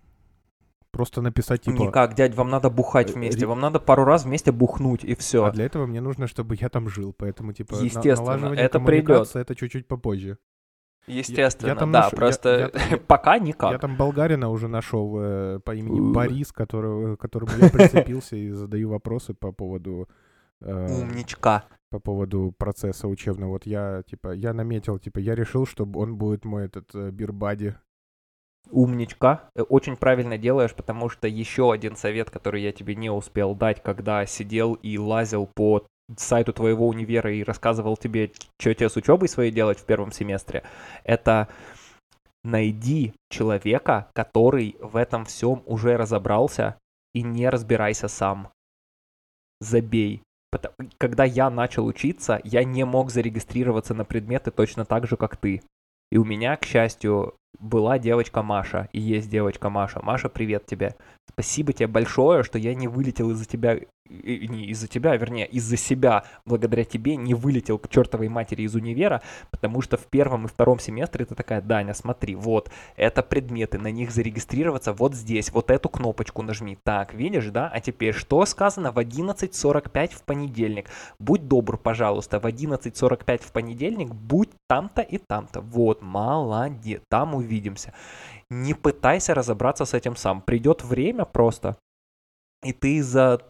Просто написать, типа... Никак, дядь, вам надо бухать э, вместе, вам надо пару раз вместе бухнуть, и все. А для этого мне нужно, чтобы я там жил, поэтому, типа, Естественно, это коммуникации это чуть-чуть попозже. Естественно, там да, наш- я- просто я- пока никак. Я там болгарина уже нашел э, по имени У. Борис, которого, к которому я прицепился и задаю вопросы по поводу... э, Умничка. по поводу процесса учебного. Вот я, типа, я наметил, типа, я решил, что он будет мой этот э, бирбади. Умничка. Э, Очень правильно делаешь, потому что еще один совет, который я тебе не успел дать, когда сидел и лазил по сайту твоего универа и рассказывал тебе, что тебе с учебой своей делать в первом семестре, это найди человека, который в этом всем уже разобрался, и не разбирайся сам. Забей. Когда я начал учиться, я не мог зарегистрироваться на предметы точно так же, как ты. И у меня, к счастью, была девочка Маша, и есть девочка Маша. Маша, привет тебе. Спасибо тебе большое, что я не вылетел из-за тебя, и- не из-за тебя, вернее, из-за себя, благодаря тебе не вылетел к чертовой матери из универа, потому что в первом и втором семестре ты такая, Даня, смотри, вот, это предметы, на них зарегистрироваться вот здесь, вот эту кнопочку нажми. Так, видишь, да? А теперь, что сказано в 11.45 в понедельник? Будь добр, пожалуйста, в 11.45 в понедельник будь там-то и там-то. Вот, молодец, там увидимся. Не пытайся разобраться с этим сам. Придет время просто, и ты за...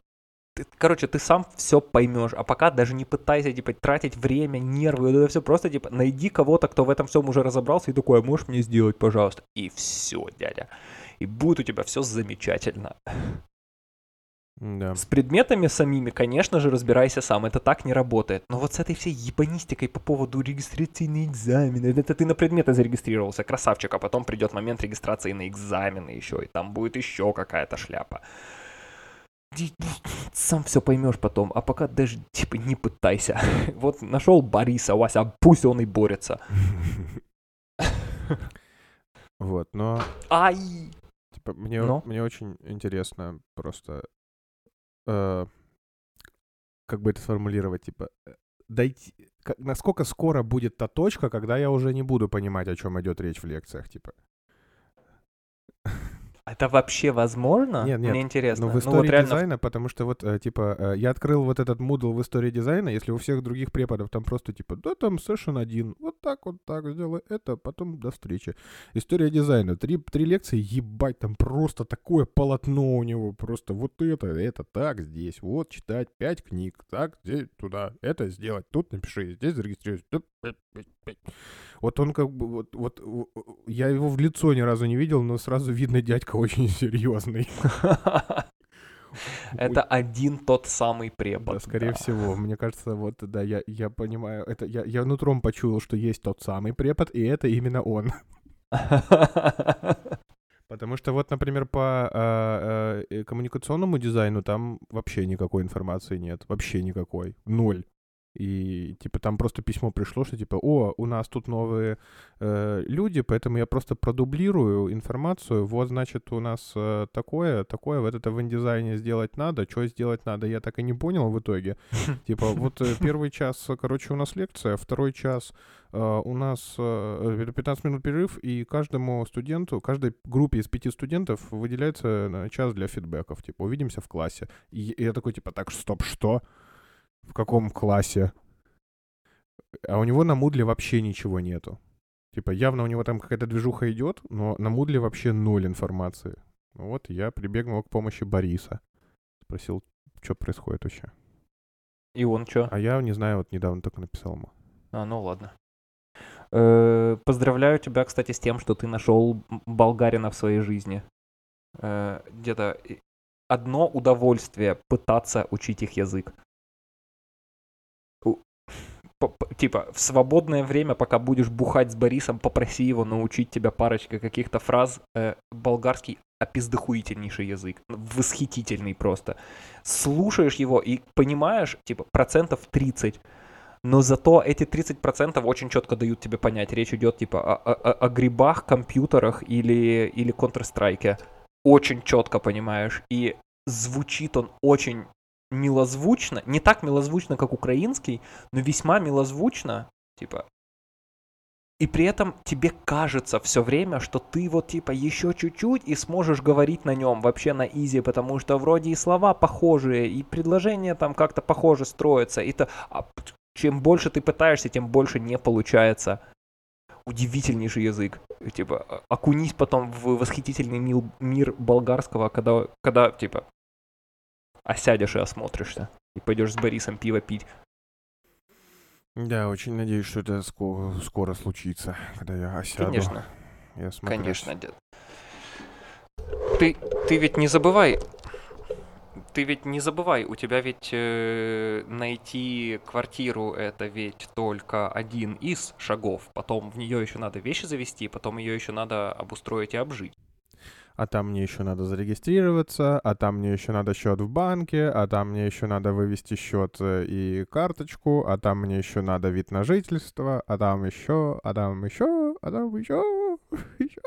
короче, ты сам все поймешь, а пока даже не пытайся, типа, тратить время, нервы, это все просто, типа, найди кого-то, кто в этом всем уже разобрался, и такой, а можешь мне сделать, пожалуйста? И все, дядя. И будет у тебя все замечательно. Да. С предметами самими, конечно же, разбирайся сам. Это так не работает. Но вот с этой всей ебанистикой по поводу регистрации на экзамены. Это ты на предметы зарегистрировался, красавчик, а потом придет момент регистрации на экзамены еще, и там будет еще какая-то шляпа. Сам все поймешь потом, а пока даже типа не пытайся. Вот нашел Бориса, Вася, пусть он и борется. Вот, но Ай! типа, мне, Но? мне очень интересно просто, э, как бы это сформулировать, типа, э, дойти, ка- насколько скоро будет та точка, когда я уже не буду понимать, о чем идет речь в лекциях, типа. Это вообще возможно? Нет, нет, Мне интересно. Ну, в Ну, истории вот реально дизайна, потому что вот, э, типа, э, я открыл вот этот Moodle в истории дизайна, если у всех других преподов там просто, типа, да, там session один, вот так, вот так, сделай это, потом до встречи. История дизайна, три, три лекции, ебать, там просто такое полотно у него, просто вот это, это так, здесь, вот, читать пять книг, так, здесь, туда, это сделать, тут напиши, здесь зарегистрируйся. тут. Вот он как бы, вот, вот, я его в лицо ни разу не видел, но сразу видно, дядька очень серьезный. Это один тот самый препод. Да, скорее да. всего. Мне кажется, вот, да, я, я понимаю, это я, я нутром почуял, что есть тот самый препод, и это именно он. Потому что вот, например, по а, э, коммуникационному дизайну там вообще никакой информации нет. Вообще никакой. Ноль. И, типа, там просто письмо пришло, что, типа, о, у нас тут новые э, люди, поэтому я просто продублирую информацию. Вот, значит, у нас э, такое, такое, вот это в индизайне сделать надо. Что сделать надо, я так и не понял в итоге. Типа, вот э, первый час, э, короче, у нас лекция, второй час э, у нас э, 15 минут перерыв, и каждому студенту, каждой группе из пяти студентов выделяется э, час для фидбэков. Типа, увидимся в классе. И, и я такой, типа, так, стоп, что? В каком классе? А у него на Мудле вообще ничего нету. Типа, явно у него там какая-то движуха идет, но на Мудле вообще ноль информации. Ну Вот я прибегнул к помощи Бориса. Спросил, что происходит вообще. И он что? А я не знаю, вот недавно только написал ему. А, ну ладно. Э, Поздравляю тебя, кстати, с тем, что ты нашел болгарина в своей жизни. Э, Где-то одно удовольствие пытаться учить их язык. Типа, в свободное время, пока будешь бухать с Борисом, попроси его научить тебя парочкой каких-то фраз. Э, Болгарский опиздохуительнейший язык. Восхитительный просто. Слушаешь его и понимаешь, типа, процентов 30 но зато эти 30% очень четко дают тебе понять. Речь идет типа о- о- о грибах, компьютерах или, или Counter-Strike. Очень четко понимаешь. И звучит он очень милозвучно. Не так милозвучно, как украинский, но весьма милозвучно. Типа. И при этом тебе кажется все время, что ты вот типа еще чуть-чуть и сможешь говорить на нем вообще на изи, потому что вроде и слова похожие, и предложения там как-то похоже строятся. И то, а чем больше ты пытаешься, тем больше не получается. Удивительнейший язык. Типа, а- окунись потом в восхитительный мир болгарского, когда, когда типа, осядешь и осмотришься. И пойдешь с Борисом пиво пить. Да, очень надеюсь, что это ско- скоро случится, когда я осяду. Конечно, Я смотрюсь. конечно, дед. Ты, ты ведь не забывай, ты ведь не забывай, у тебя ведь э, найти квартиру это ведь только один из шагов. Потом в нее еще надо вещи завести, потом ее еще надо обустроить и обжить. А там мне еще надо зарегистрироваться, а там мне еще надо счет в банке, а там мне еще надо вывести счет э, и карточку, а там мне еще надо вид на жительство, а там еще, а там еще, а там еще, еще.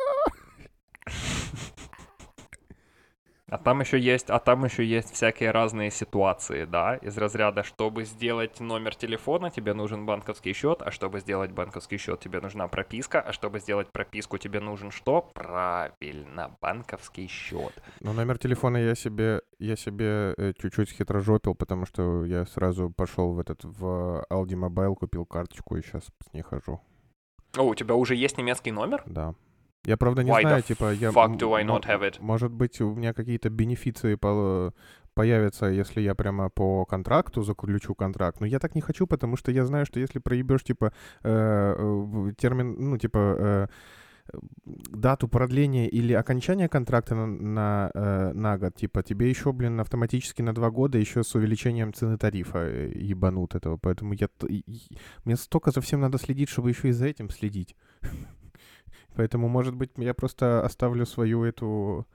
А там еще есть, а там еще есть всякие разные ситуации, да, из разряда, чтобы сделать номер телефона, тебе нужен банковский счет, а чтобы сделать банковский счет, тебе нужна прописка, а чтобы сделать прописку, тебе нужен что? Правильно, банковский счет. Ну, номер телефона я себе, я себе э, чуть-чуть хитрожопил, потому что я сразу пошел в этот, в Aldi Mobile, купил карточку и сейчас с ней хожу, О, у тебя уже есть немецкий номер? да. Я, правда, не Why знаю, типа, я... fuck do I not have it? Может быть, у меня какие-то бенефиции по- появятся, если я прямо по контракту заключу контракт. Но я так не хочу, потому что я знаю, что если проебешь, типа, э, э, термин, ну, типа, э, дату продления или окончания контракта на, на, э, на год, типа, тебе еще, блин, автоматически на два года еще с увеличением цены тарифа э, ебанут этого. Поэтому я, мне столько за всем надо следить, чтобы еще и за этим следить. Поэтому, может быть, я просто оставлю свою эту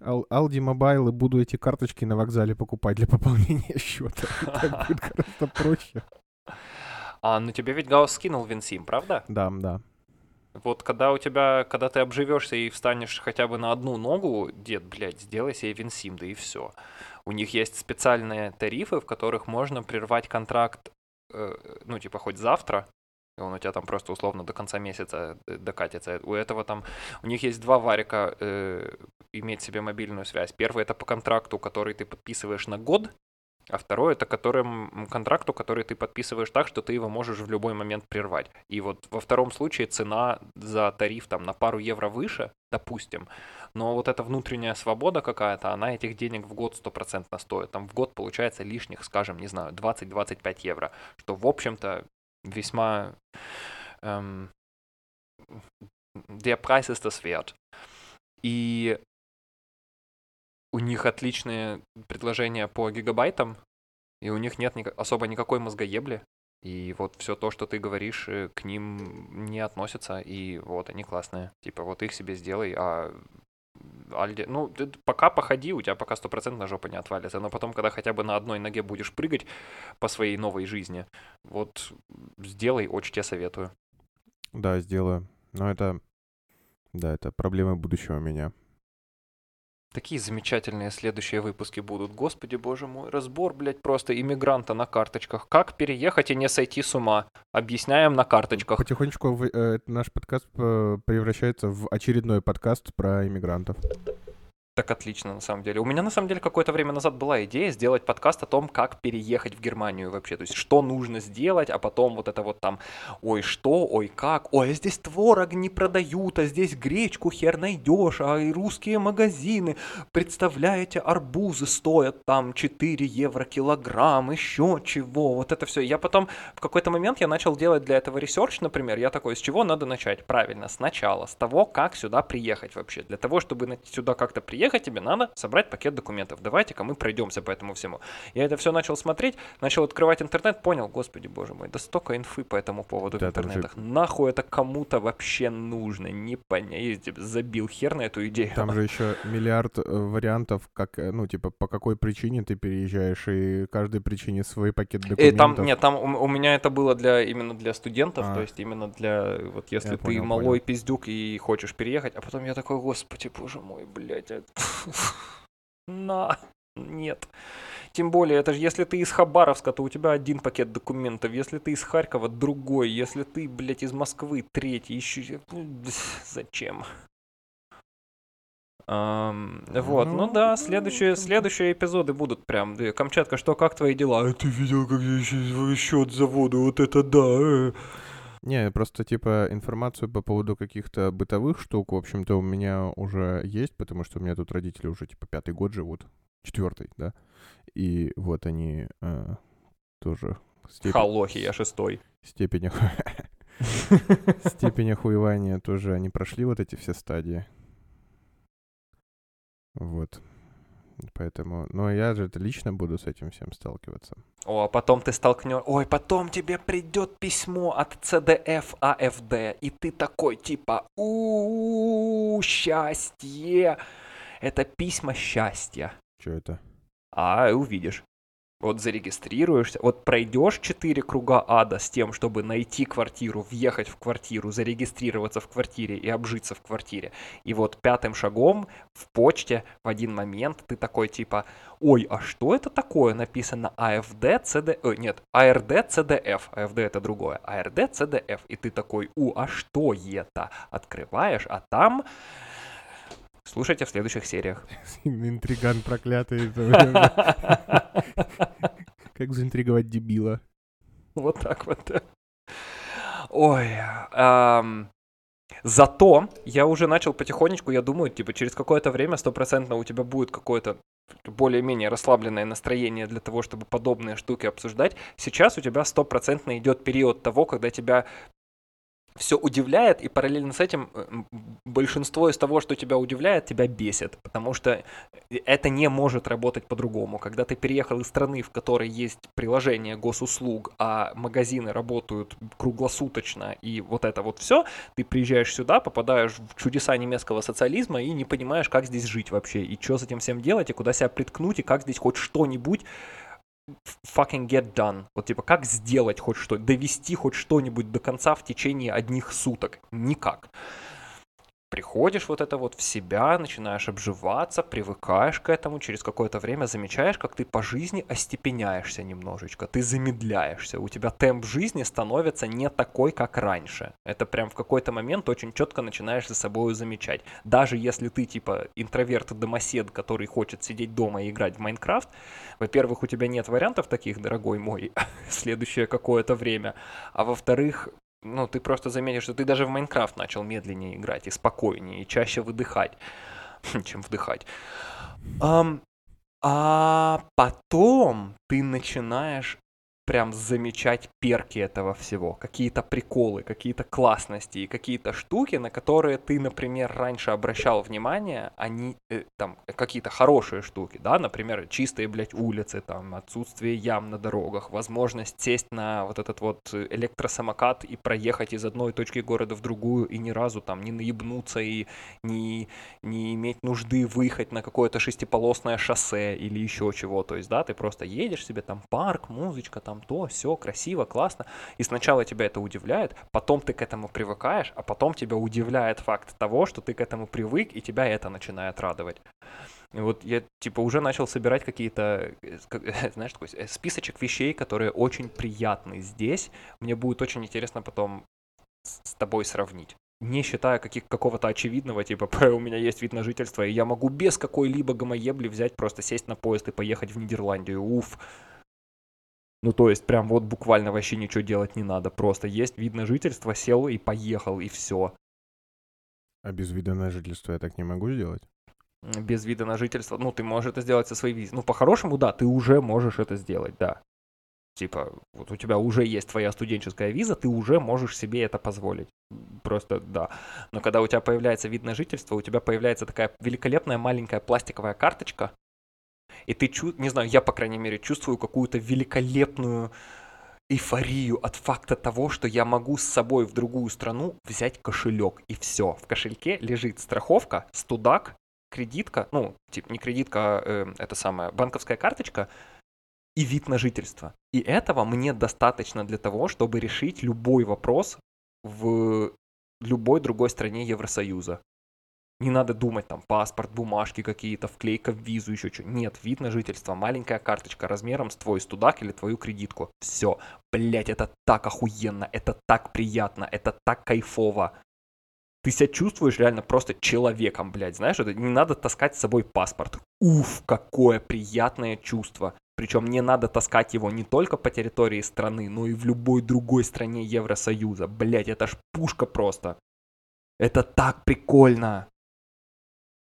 Aldi Mobile и буду эти карточки на вокзале покупать для пополнения счета. Так будет гораздо проще. А, ну тебе ведь Гаус скинул Винсим, правда? Да, да. Вот когда у тебя, когда ты обживешься и встанешь хотя бы на одну ногу, дед, блядь, сделай себе Винсим, да и все. У них есть специальные тарифы, в которых можно прервать контракт, э, ну, типа, хоть завтра, он у тебя там просто условно до конца месяца э, докатится. У этого там, у них есть два варика э, иметь себе мобильную связь. Первый это по контракту, который ты подписываешь на год, а второе это которым, контракту, который ты подписываешь так, что ты его можешь в любой момент прервать. И вот во втором случае цена за тариф там на пару евро выше, допустим, но вот эта внутренняя свобода какая-то, она этих денег в год стопроцентно стоит. Там в год получается лишних, скажем, не знаю, 20-25 евро, что в общем-то весьма... Эм, der Preis ist das wert. И у них отличные предложения по гигабайтам, и у них нет ни- особо никакой мозгоебли. И вот все то, что ты говоришь, э, к ним не относится, и вот они классные. Типа вот их себе сделай, а Альди, ну, ты пока походи, у тебя пока стопроцентно жопа не отвалится, но потом, когда хотя бы на одной ноге будешь прыгать по своей новой жизни, вот сделай, очень тебе советую. Да, сделаю. Но это, да, это проблемы будущего меня. Такие замечательные следующие выпуски будут. Господи, боже мой, разбор, блядь, просто иммигранта на карточках. Как переехать и не сойти с ума? Объясняем на карточках. Потихонечку э, наш подкаст э, превращается в очередной подкаст про иммигрантов. Так отлично, на самом деле. У меня, на самом деле, какое-то время назад была идея сделать подкаст о том, как переехать в Германию вообще. То есть, что нужно сделать, а потом вот это вот там, ой, что, ой, как, ой, а здесь творог не продают, а здесь гречку хер найдешь, а и русские магазины, представляете, арбузы стоят там 4 евро килограмм, еще чего, вот это все. Я потом, в какой-то момент я начал делать для этого research, например, я такой, с чего надо начать? Правильно, сначала, с того, как сюда приехать вообще. Для того, чтобы сюда как-то приехать, приехать тебе надо собрать пакет документов. Давайте-ка мы пройдемся по этому всему. Я это все начал смотреть, начал открывать интернет, понял, господи боже мой, да столько инфы по этому поводу да, в интернетах. Же... Нахуй это кому-то вообще нужно, не понять, забил хер на эту идею. Там же еще миллиард э, вариантов, как, э, ну, типа, по какой причине ты переезжаешь, и каждой причине свой пакет документов. И там, нет, там у, у меня это было для, именно для студентов, а. то есть именно для, вот если я ты понял, малой понял. пиздюк и хочешь переехать, а потом я такой, господи, боже мой, блядь, а на, нет. Тем более, это же если ты из Хабаровска, то у тебя один пакет документов. Если ты из Харькова, другой. Если ты, блядь, из Москвы, третий. Еще... Зачем? Um, вот, ну, ну да, следующие, следующие эпизоды будут прям. Камчатка, что, как твои дела? А ты видел, как я сейчас счет за воду? Вот это да. Не, просто типа информацию по поводу каких-то бытовых штук, в общем-то, у меня уже есть, потому что у меня тут родители уже типа пятый год живут, четвертый, да. И вот они э, тоже... Степень... Халохи, я шестой. Степень... Степень охуевания тоже, они прошли вот эти все стадии. Вот. Поэтому, ну, я же лично буду с этим всем сталкиваться. О, а потом ты столкнешь... Ой, потом тебе придет письмо от CDF AFD, и ты такой, типа, у счастье! Это письма счастья. Что это? А, увидишь. Вот зарегистрируешься, вот пройдешь 4 круга ада с тем, чтобы найти квартиру, въехать в квартиру, зарегистрироваться в квартире и обжиться в квартире. И вот пятым шагом в почте в один момент ты такой типа, ой, а что это такое написано AFD, CD, э, нет, ARD, CDF, AFD это другое, ARD, CDF. И ты такой, у, а что это? Открываешь, а там Слушайте в следующих сериях. Интриган проклятый. Как заинтриговать дебила. Вот так вот. Ой. Зато я уже начал потихонечку, я думаю, типа через какое-то время стопроцентно у тебя будет какое-то более-менее расслабленное настроение для того, чтобы подобные штуки обсуждать. Сейчас у тебя стопроцентно идет период того, когда тебя все удивляет, и параллельно с этим э, большинство из того, что тебя удивляет, тебя бесит, потому что это не может работать по-другому. Когда ты переехал из страны, в которой есть приложение госуслуг, а магазины работают круглосуточно, и вот это вот все, ты приезжаешь сюда, попадаешь в чудеса немецкого социализма и не понимаешь, как здесь жить вообще, и что с этим всем делать, и куда себя приткнуть, и как здесь хоть что-нибудь fucking get done. Вот типа, как сделать хоть что, довести хоть что-нибудь до конца в течение одних суток? Никак приходишь вот это вот в себя, начинаешь обживаться, привыкаешь к этому, через какое-то время замечаешь, как ты по жизни остепеняешься немножечко, ты замедляешься, у тебя темп жизни становится не такой, как раньше. Это прям в какой-то момент очень четко начинаешь за собой замечать. Даже если ты типа интроверт-домосед, который хочет сидеть дома и играть в Майнкрафт, во-первых, у тебя нет вариантов таких, дорогой мой, следующее какое-то время, а во-вторых, ну, ты просто заметишь, что ты даже в Майнкрафт начал медленнее играть и спокойнее, и чаще выдыхать, чем вдыхать. А потом ты начинаешь прям замечать перки этого всего, какие-то приколы, какие-то классности и какие-то штуки, на которые ты, например, раньше обращал внимание, они э, там какие-то хорошие штуки, да, например, чистые, блядь, улицы, там, отсутствие ям на дорогах, возможность сесть на вот этот вот электросамокат и проехать из одной точки города в другую и ни разу там не наебнуться и не, не иметь нужды выехать на какое-то шестиполосное шоссе или еще чего, то есть, да, ты просто едешь себе, там, парк, музычка, там, то, все, красиво, классно. И сначала тебя это удивляет, потом ты к этому привыкаешь, а потом тебя удивляет факт того, что ты к этому привык, и тебя это начинает радовать. И вот я, типа, уже начал собирать какие-то, знаешь, такой э, списочек вещей, которые очень приятны здесь. Мне будет очень интересно потом с тобой сравнить не считая каких, какого-то очевидного, типа, у меня есть вид на жительство, и я могу без какой-либо гомоебли взять, просто сесть на поезд и поехать в Нидерландию. Уф, ну, то есть, прям вот буквально вообще ничего делать не надо. Просто есть вид на жительство, сел и поехал, и все. А без вида на жительство я так не могу сделать? Без вида на жительство, ну, ты можешь это сделать со своей визой. Ну, по-хорошему, да, ты уже можешь это сделать, да. Типа, вот у тебя уже есть твоя студенческая виза, ты уже можешь себе это позволить. Просто, да. Но когда у тебя появляется вид на жительство, у тебя появляется такая великолепная маленькая пластиковая карточка, и ты, чу... не знаю, я, по крайней мере, чувствую какую-то великолепную эйфорию от факта того, что я могу с собой в другую страну взять кошелек, и все. В кошельке лежит страховка, студак, кредитка, ну, типа не кредитка, э, это самая банковская карточка, и вид на жительство. И этого мне достаточно для того, чтобы решить любой вопрос в любой другой стране Евросоюза. Не надо думать, там, паспорт, бумажки какие-то, вклейка в визу, еще что. Нет, вид на жительство, маленькая карточка размером с твой студак или твою кредитку. Все. Блять, это так охуенно, это так приятно, это так кайфово. Ты себя чувствуешь реально просто человеком, блядь, знаешь, это не надо таскать с собой паспорт. Уф, какое приятное чувство. Причем не надо таскать его не только по территории страны, но и в любой другой стране Евросоюза. Блять, это ж пушка просто. Это так прикольно.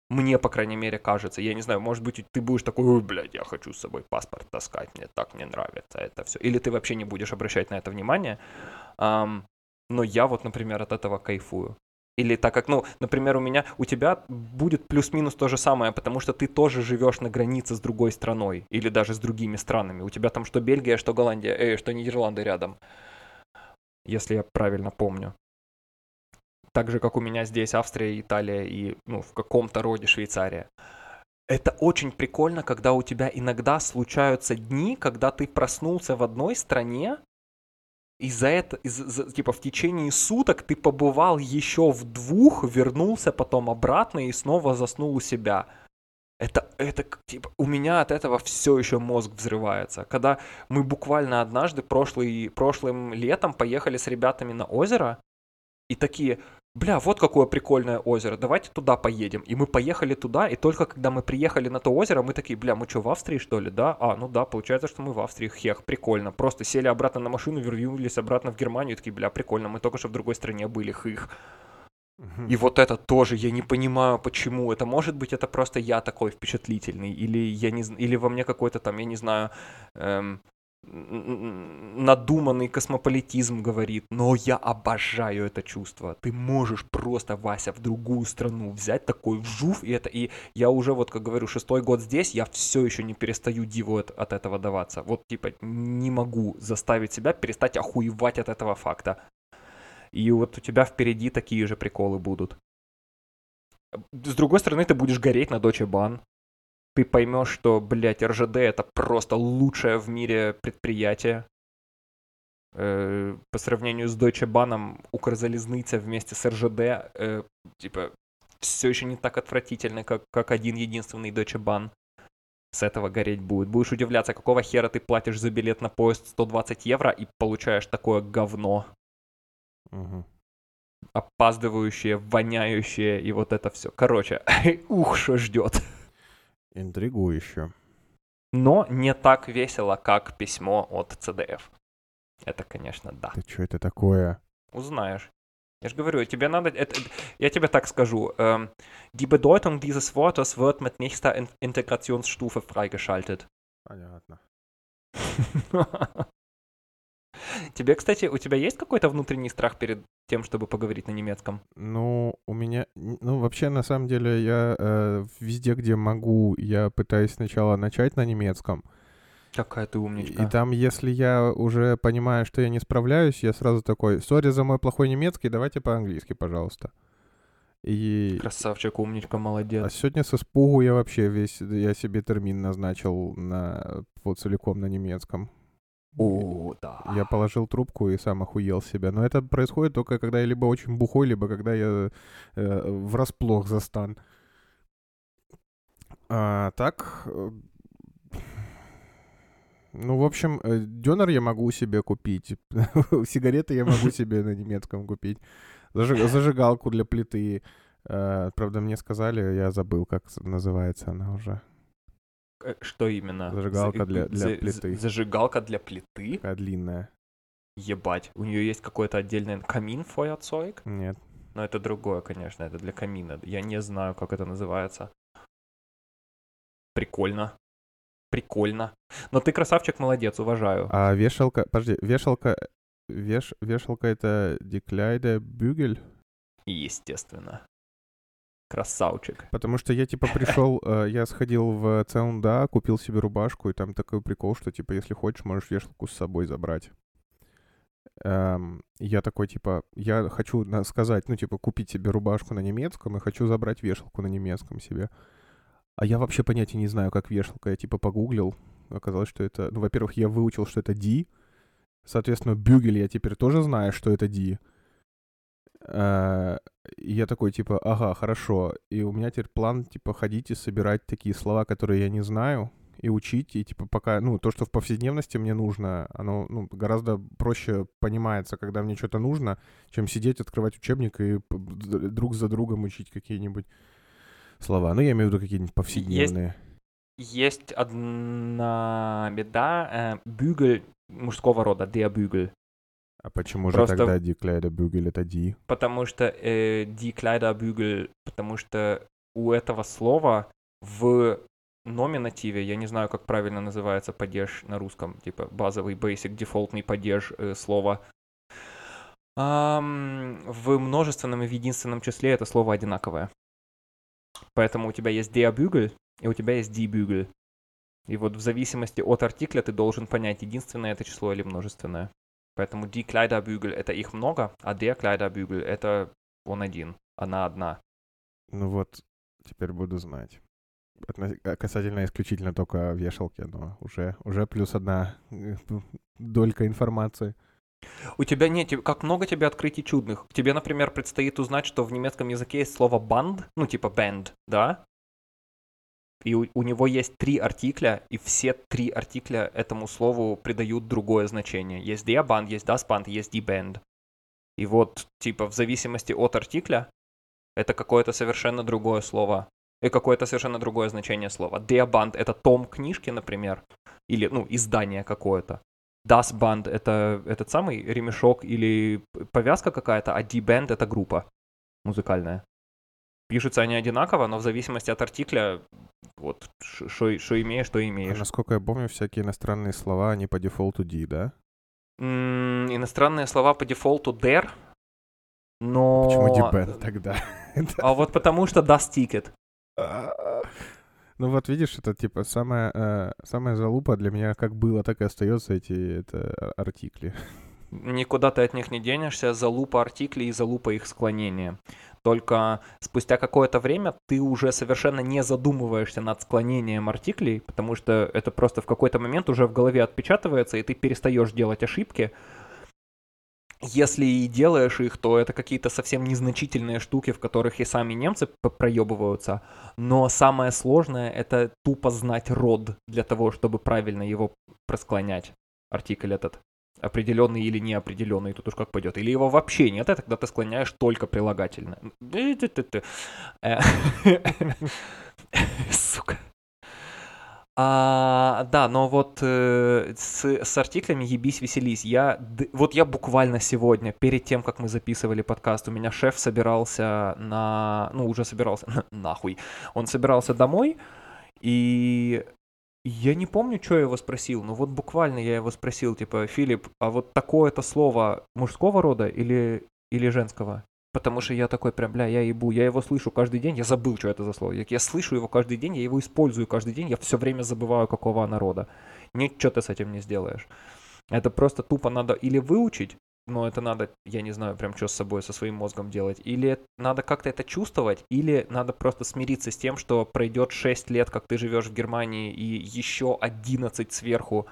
Мне, по крайней мере, кажется. Я не знаю, может быть, ты будешь такой, ой, блядь, я хочу с собой паспорт таскать, мне так не нравится это все. Или ты вообще не будешь обращать на это внимание. Um, но я вот, например, от этого кайфую. Или так как, ну, например, у меня, у тебя будет плюс-минус то же самое, потому что ты тоже живешь на границе с другой страной или даже с другими странами. У тебя там что Бельгия, что Голландия, э, что Нидерланды рядом. Если я правильно помню так же, как у меня здесь Австрия, Италия и, ну, в каком-то роде Швейцария. Это очень прикольно, когда у тебя иногда случаются дни, когда ты проснулся в одной стране, и за это, из, за, типа, в течение суток ты побывал еще в двух, вернулся потом обратно и снова заснул у себя. Это, это, типа, у меня от этого все еще мозг взрывается. Когда мы буквально однажды прошлый, прошлым летом поехали с ребятами на озеро, и такие, бля, вот какое прикольное озеро, давайте туда поедем. И мы поехали туда, и только когда мы приехали на то озеро, мы такие, бля, мы что, в Австрии, что ли, да? А, ну да, получается, что мы в Австрии, хех, прикольно. Просто сели обратно на машину, вернулись обратно в Германию, и такие, бля, прикольно, мы только что в другой стране были, хых. И вот это тоже, я не понимаю, почему. Это может быть, это просто я такой впечатлительный, или я не или во мне какой-то там, я не знаю, эм, надуманный космополитизм говорит, но я обожаю это чувство. Ты можешь просто, Вася, в другую страну взять такой вжув, и это, и я уже, вот как говорю, шестой год здесь, я все еще не перестаю диву от, от этого даваться. Вот, типа, не могу заставить себя перестать охуевать от этого факта. И вот у тебя впереди такие же приколы будут. С другой стороны, ты будешь гореть на Доче Бан, ты поймешь, что, блядь, РЖД это просто лучшее в мире предприятие. Э, по сравнению с Deutsche Bahn, Укрзалезница вместе с РЖД, э, типа, все еще не так отвратительно, как, как один единственный Deutsche Bahn. С этого гореть будет. Будешь удивляться, какого хера ты платишь за билет на поезд 120 евро и получаешь такое говно. Угу. Опаздывающее, воняющее и вот это все. Короче, ух, что ждет. Интригующе. Но не так весело, как письмо от CDF. Это, конечно, да. Да что это такое? Узнаешь. Я же говорю, тебе надо... Это, я тебе так скажу. Ähm, die Bedeutung dieses Wortes wird mit nächster Integrationsstufe freigeschaltet. Понятно. Тебе, кстати, у тебя есть какой-то внутренний страх перед тем, чтобы поговорить на немецком? Ну, у меня, ну, вообще, на самом деле, я э, везде, где могу, я пытаюсь сначала начать на немецком. Какая ты умничка. И там, если я уже понимаю, что я не справляюсь, я сразу такой, сори за мой плохой немецкий, давайте по-английски, пожалуйста. И... Красавчик, умничка, молодец. А сегодня с испугу я вообще весь, я себе термин назначил на, вот целиком на немецком. О, да. Я положил трубку и сам охуел себя. Но это происходит только когда я либо очень бухой, либо когда я э, врасплох застан. А, так, э, ну, в общем, э, дёнер я могу себе купить. Сигареты я могу себе на немецком купить. Зажигалку для плиты. Э, правда, мне сказали, я забыл, как называется она уже. Э, что именно? Зажигалка для, для плиты. Зажигалка для плиты? Такая длинная. Ебать. У нее есть какой-то отдельный камин Feuerzeug? Нет. Но это другое, конечно, это для камина. Я не знаю, как это называется. Прикольно. Прикольно. Но ты красавчик, молодец, уважаю. А вешалка, подожди, вешалка, веш, вешалка это Декляйда Бюгель? Естественно. Красавчик. Потому что я, типа, пришел, э, я сходил в Цеунда, купил себе рубашку, и там такой прикол, что, типа, если хочешь, можешь вешалку с собой забрать. Эм, я такой, типа, я хочу сказать, ну, типа, купить себе рубашку на немецком и хочу забрать вешалку на немецком себе. А я вообще понятия не знаю, как вешалка. Я, типа, погуглил. Оказалось, что это... Ну, во-первых, я выучил, что это D. Соответственно, бюгель я теперь тоже знаю, что это D. Э, я такой, типа, ага, хорошо. И у меня теперь план, типа, ходить и собирать такие слова, которые я не знаю, и учить, и, типа, пока, ну, то, что в повседневности мне нужно, оно, ну, гораздо проще понимается, когда мне что-то нужно, чем сидеть, открывать учебник и друг за другом учить какие-нибудь слова. Ну, я имею в виду какие-нибудь повседневные. Есть одна беда. Э, бюгель мужского рода, Bügel. А почему же Просто- тогда Die Kleider Bügel это Ди? Потому что э, die Kleiderbügel, потому что у этого слова в номинативе, я не знаю, как правильно называется падеж на русском, типа базовый, basic, дефолтный падеж э, слова. Ам, в множественном и в единственном числе это слово одинаковое. Поэтому у тебя есть der Bügel, и у тебя есть die Bügel. И вот в зависимости от артикля ты должен понять, единственное это число или множественное. Поэтому die Kleiderbügel это их много, а der Kleiderbügel это он один, она одна. Ну вот, теперь буду знать. Отно- а Касательно исключительно только вешалки, но уже, уже плюс одна э, долька информации. У тебя нет, как много тебе открытий чудных. Тебе, например, предстоит узнать, что в немецком языке есть слово band, ну типа band, да? И у, у него есть три артикля, и все три артикля этому слову придают другое значение. Есть der Band, есть das Band, есть die Band. И вот, типа, в зависимости от артикля, это какое-то совершенно другое слово. И какое-то совершенно другое значение слова. Der Band — это том книжки, например, или, ну, издание какое-то. Das Band — это этот самый ремешок или повязка какая-то, а Die Band — это группа музыкальная. Пишутся они одинаково, но в зависимости от артикля, вот, что имеешь, то А имеешь. насколько я помню, всякие иностранные слова, они по дефолту D, да? М, Иностранные слова по дефолту der, но... Почему depend тогда? А вот потому что даст ticket. Ну вот видишь, это типа самая, э, самая залупа для меня как было, так и остается эти это, а- артикли. Никуда ты от них не денешься, залупа артиклей и залупа их склонения. Только спустя какое-то время ты уже совершенно не задумываешься над склонением артиклей, потому что это просто в какой-то момент уже в голове отпечатывается, и ты перестаешь делать ошибки. Если и делаешь их, то это какие-то совсем незначительные штуки, в которых и сами немцы проебываются. Но самое сложное — это тупо знать род для того, чтобы правильно его просклонять, артикль этот определенный или неопределенный, тут уж как пойдет. Или его вообще нет, и тогда ты склоняешь только прилагательно. Э, Сука. А, да, но вот э, с, с артиклями ебись, веселись. Я, д- вот я буквально сегодня, перед тем, как мы записывали подкаст, у меня шеф собирался на, ну уже собирался, нахуй, он собирался домой, и я не помню, что я его спросил, но вот буквально я его спросил, типа, Филипп, а вот такое-то слово мужского рода или, или женского? Потому что я такой прям, бля, я ебу, я его слышу каждый день, я забыл, что это за слово. Я, я слышу его каждый день, я его использую каждый день, я все время забываю, какого она рода. Ничего ты с этим не сделаешь. Это просто тупо надо или выучить, но это надо, я не знаю, прям что с собой, со своим мозгом делать, или надо как-то это чувствовать, или надо просто смириться с тем, что пройдет 6 лет, как ты живешь в Германии, и еще 11 сверху,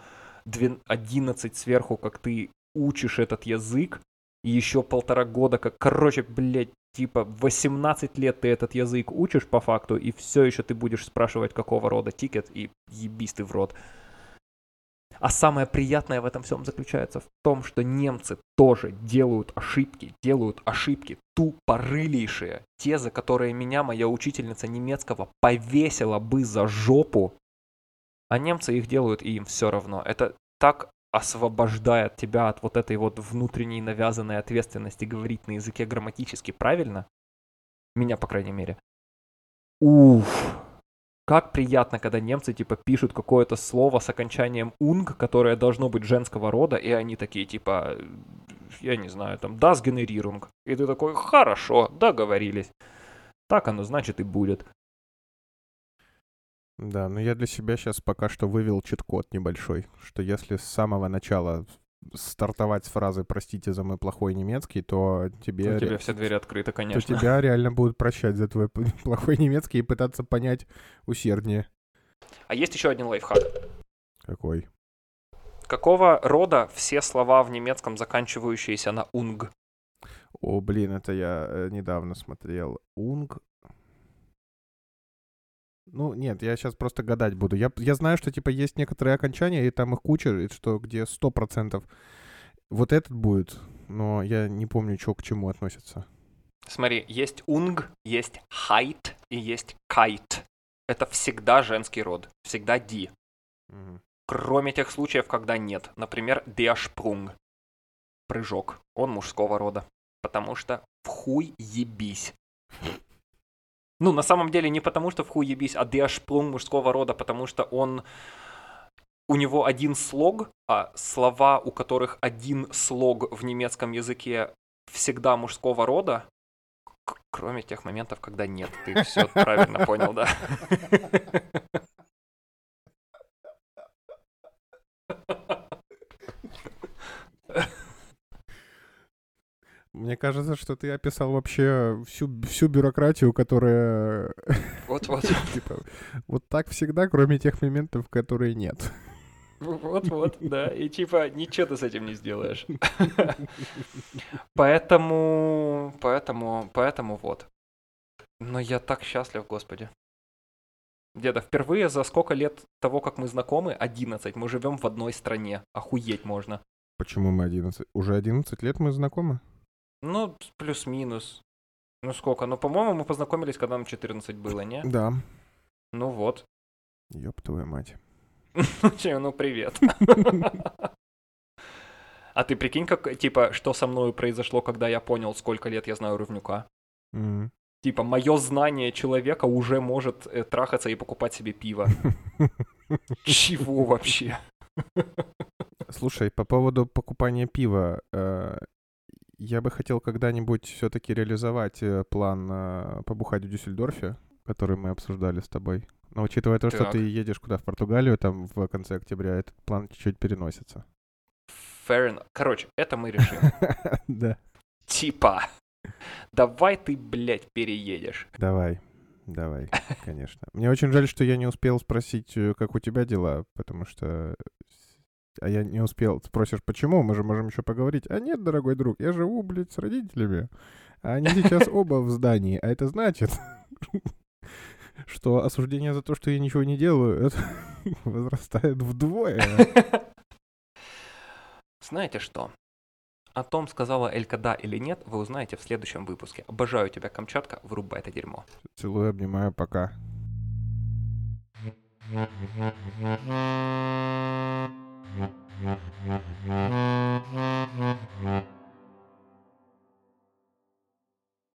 11 сверху, как ты учишь этот язык, и еще полтора года, как, короче, блядь, типа 18 лет ты этот язык учишь по факту, и все еще ты будешь спрашивать, какого рода тикет, и ебись ты в рот. А самое приятное в этом всем заключается в том, что немцы тоже делают ошибки, делают ошибки тупорылейшие, те, за которые меня моя учительница немецкого повесила бы за жопу, а немцы их делают, и им все равно. Это так освобождает тебя от вот этой вот внутренней навязанной ответственности говорить на языке грамматически правильно. Меня, по крайней мере. Уф. Как приятно, когда немцы типа пишут какое-то слово с окончанием унг, которое должно быть женского рода, и они такие типа, я не знаю, там, das Generierung. И ты такой, хорошо, договорились. Так оно значит и будет. Да, но я для себя сейчас пока что вывел чит-код небольшой, что если с самого начала стартовать с фразы «простите за мой плохой немецкий», то тебе, У тебя все двери открыты, то конечно. тебя реально будут прощать за твой плохой немецкий и пытаться понять усерднее. А есть еще один лайфхак. Какой? Какого рода все слова в немецком, заканчивающиеся на унг? О, блин, это я э, недавно смотрел. Унг. Ну, нет, я сейчас просто гадать буду. Я, я знаю, что, типа, есть некоторые окончания, и там их куча, и что где 100% вот этот будет, но я не помню, что к чему относится. Смотри, есть унг, есть хайт и есть кайт. Это всегда женский род, всегда ди. Кроме тех случаев, когда нет. Например, Sprung. Прыжок. Он мужского рода. Потому что в хуй ебись. Ну, на самом деле, не потому что в хуй ебись, а Sprung мужского рода, потому что он... У него один слог, а слова, у которых один слог в немецком языке всегда мужского рода, кроме тех моментов, когда нет. Ты все правильно понял, да? Мне кажется, что ты описал вообще всю, всю бюрократию, которая, Вот-вот. типа, вот так всегда, кроме тех моментов, которые нет. Вот-вот, да. И типа ничего ты с этим не сделаешь. Поэтому, поэтому, поэтому вот. Но я так счастлив, господи. Деда, впервые за сколько лет того, как мы знакомы, 11, мы живем в одной стране. Охуеть можно. Почему мы 11? Уже 11 лет мы знакомы? Ну, плюс-минус. Ну сколько? Ну, по-моему, мы познакомились, когда нам 14 было, не? Да. Ну вот. Ёб твою мать. Ну, че, ну привет. А ты прикинь, как, типа, что со мной произошло, когда я понял, сколько лет я знаю Рывнюка? Мгм. Типа, мое знание человека уже может э, трахаться и покупать себе пиво. Чего вообще? Слушай, по поводу покупания пива, э, я бы хотел когда-нибудь все-таки реализовать э, план э, побухать в Дюссельдорфе, который мы обсуждали с тобой. Но учитывая то, что Так. ты едешь куда в Португалию, там в конце октября, этот план чуть-чуть переносится. Fair enough. Короче, это мы решим. Да. Типа, давай ты, блядь, переедешь. Давай, давай, конечно. Мне очень жаль, что я не успел спросить, э, как у тебя дела, потому что... А я не успел. Спросишь, почему? Мы же можем еще поговорить. А нет, дорогой друг, я живу, блядь, с родителями. А они сейчас оба в здании. А это значит, что осуждение за то, что я ничего не делаю, это возрастает вдвое. Знаете что? О том, сказала Элька да или нет, вы узнаете в следующем выпуске. Обожаю тебя, Камчатка, вырубай это дерьмо. Целую, обнимаю, пока. Mm-hmm.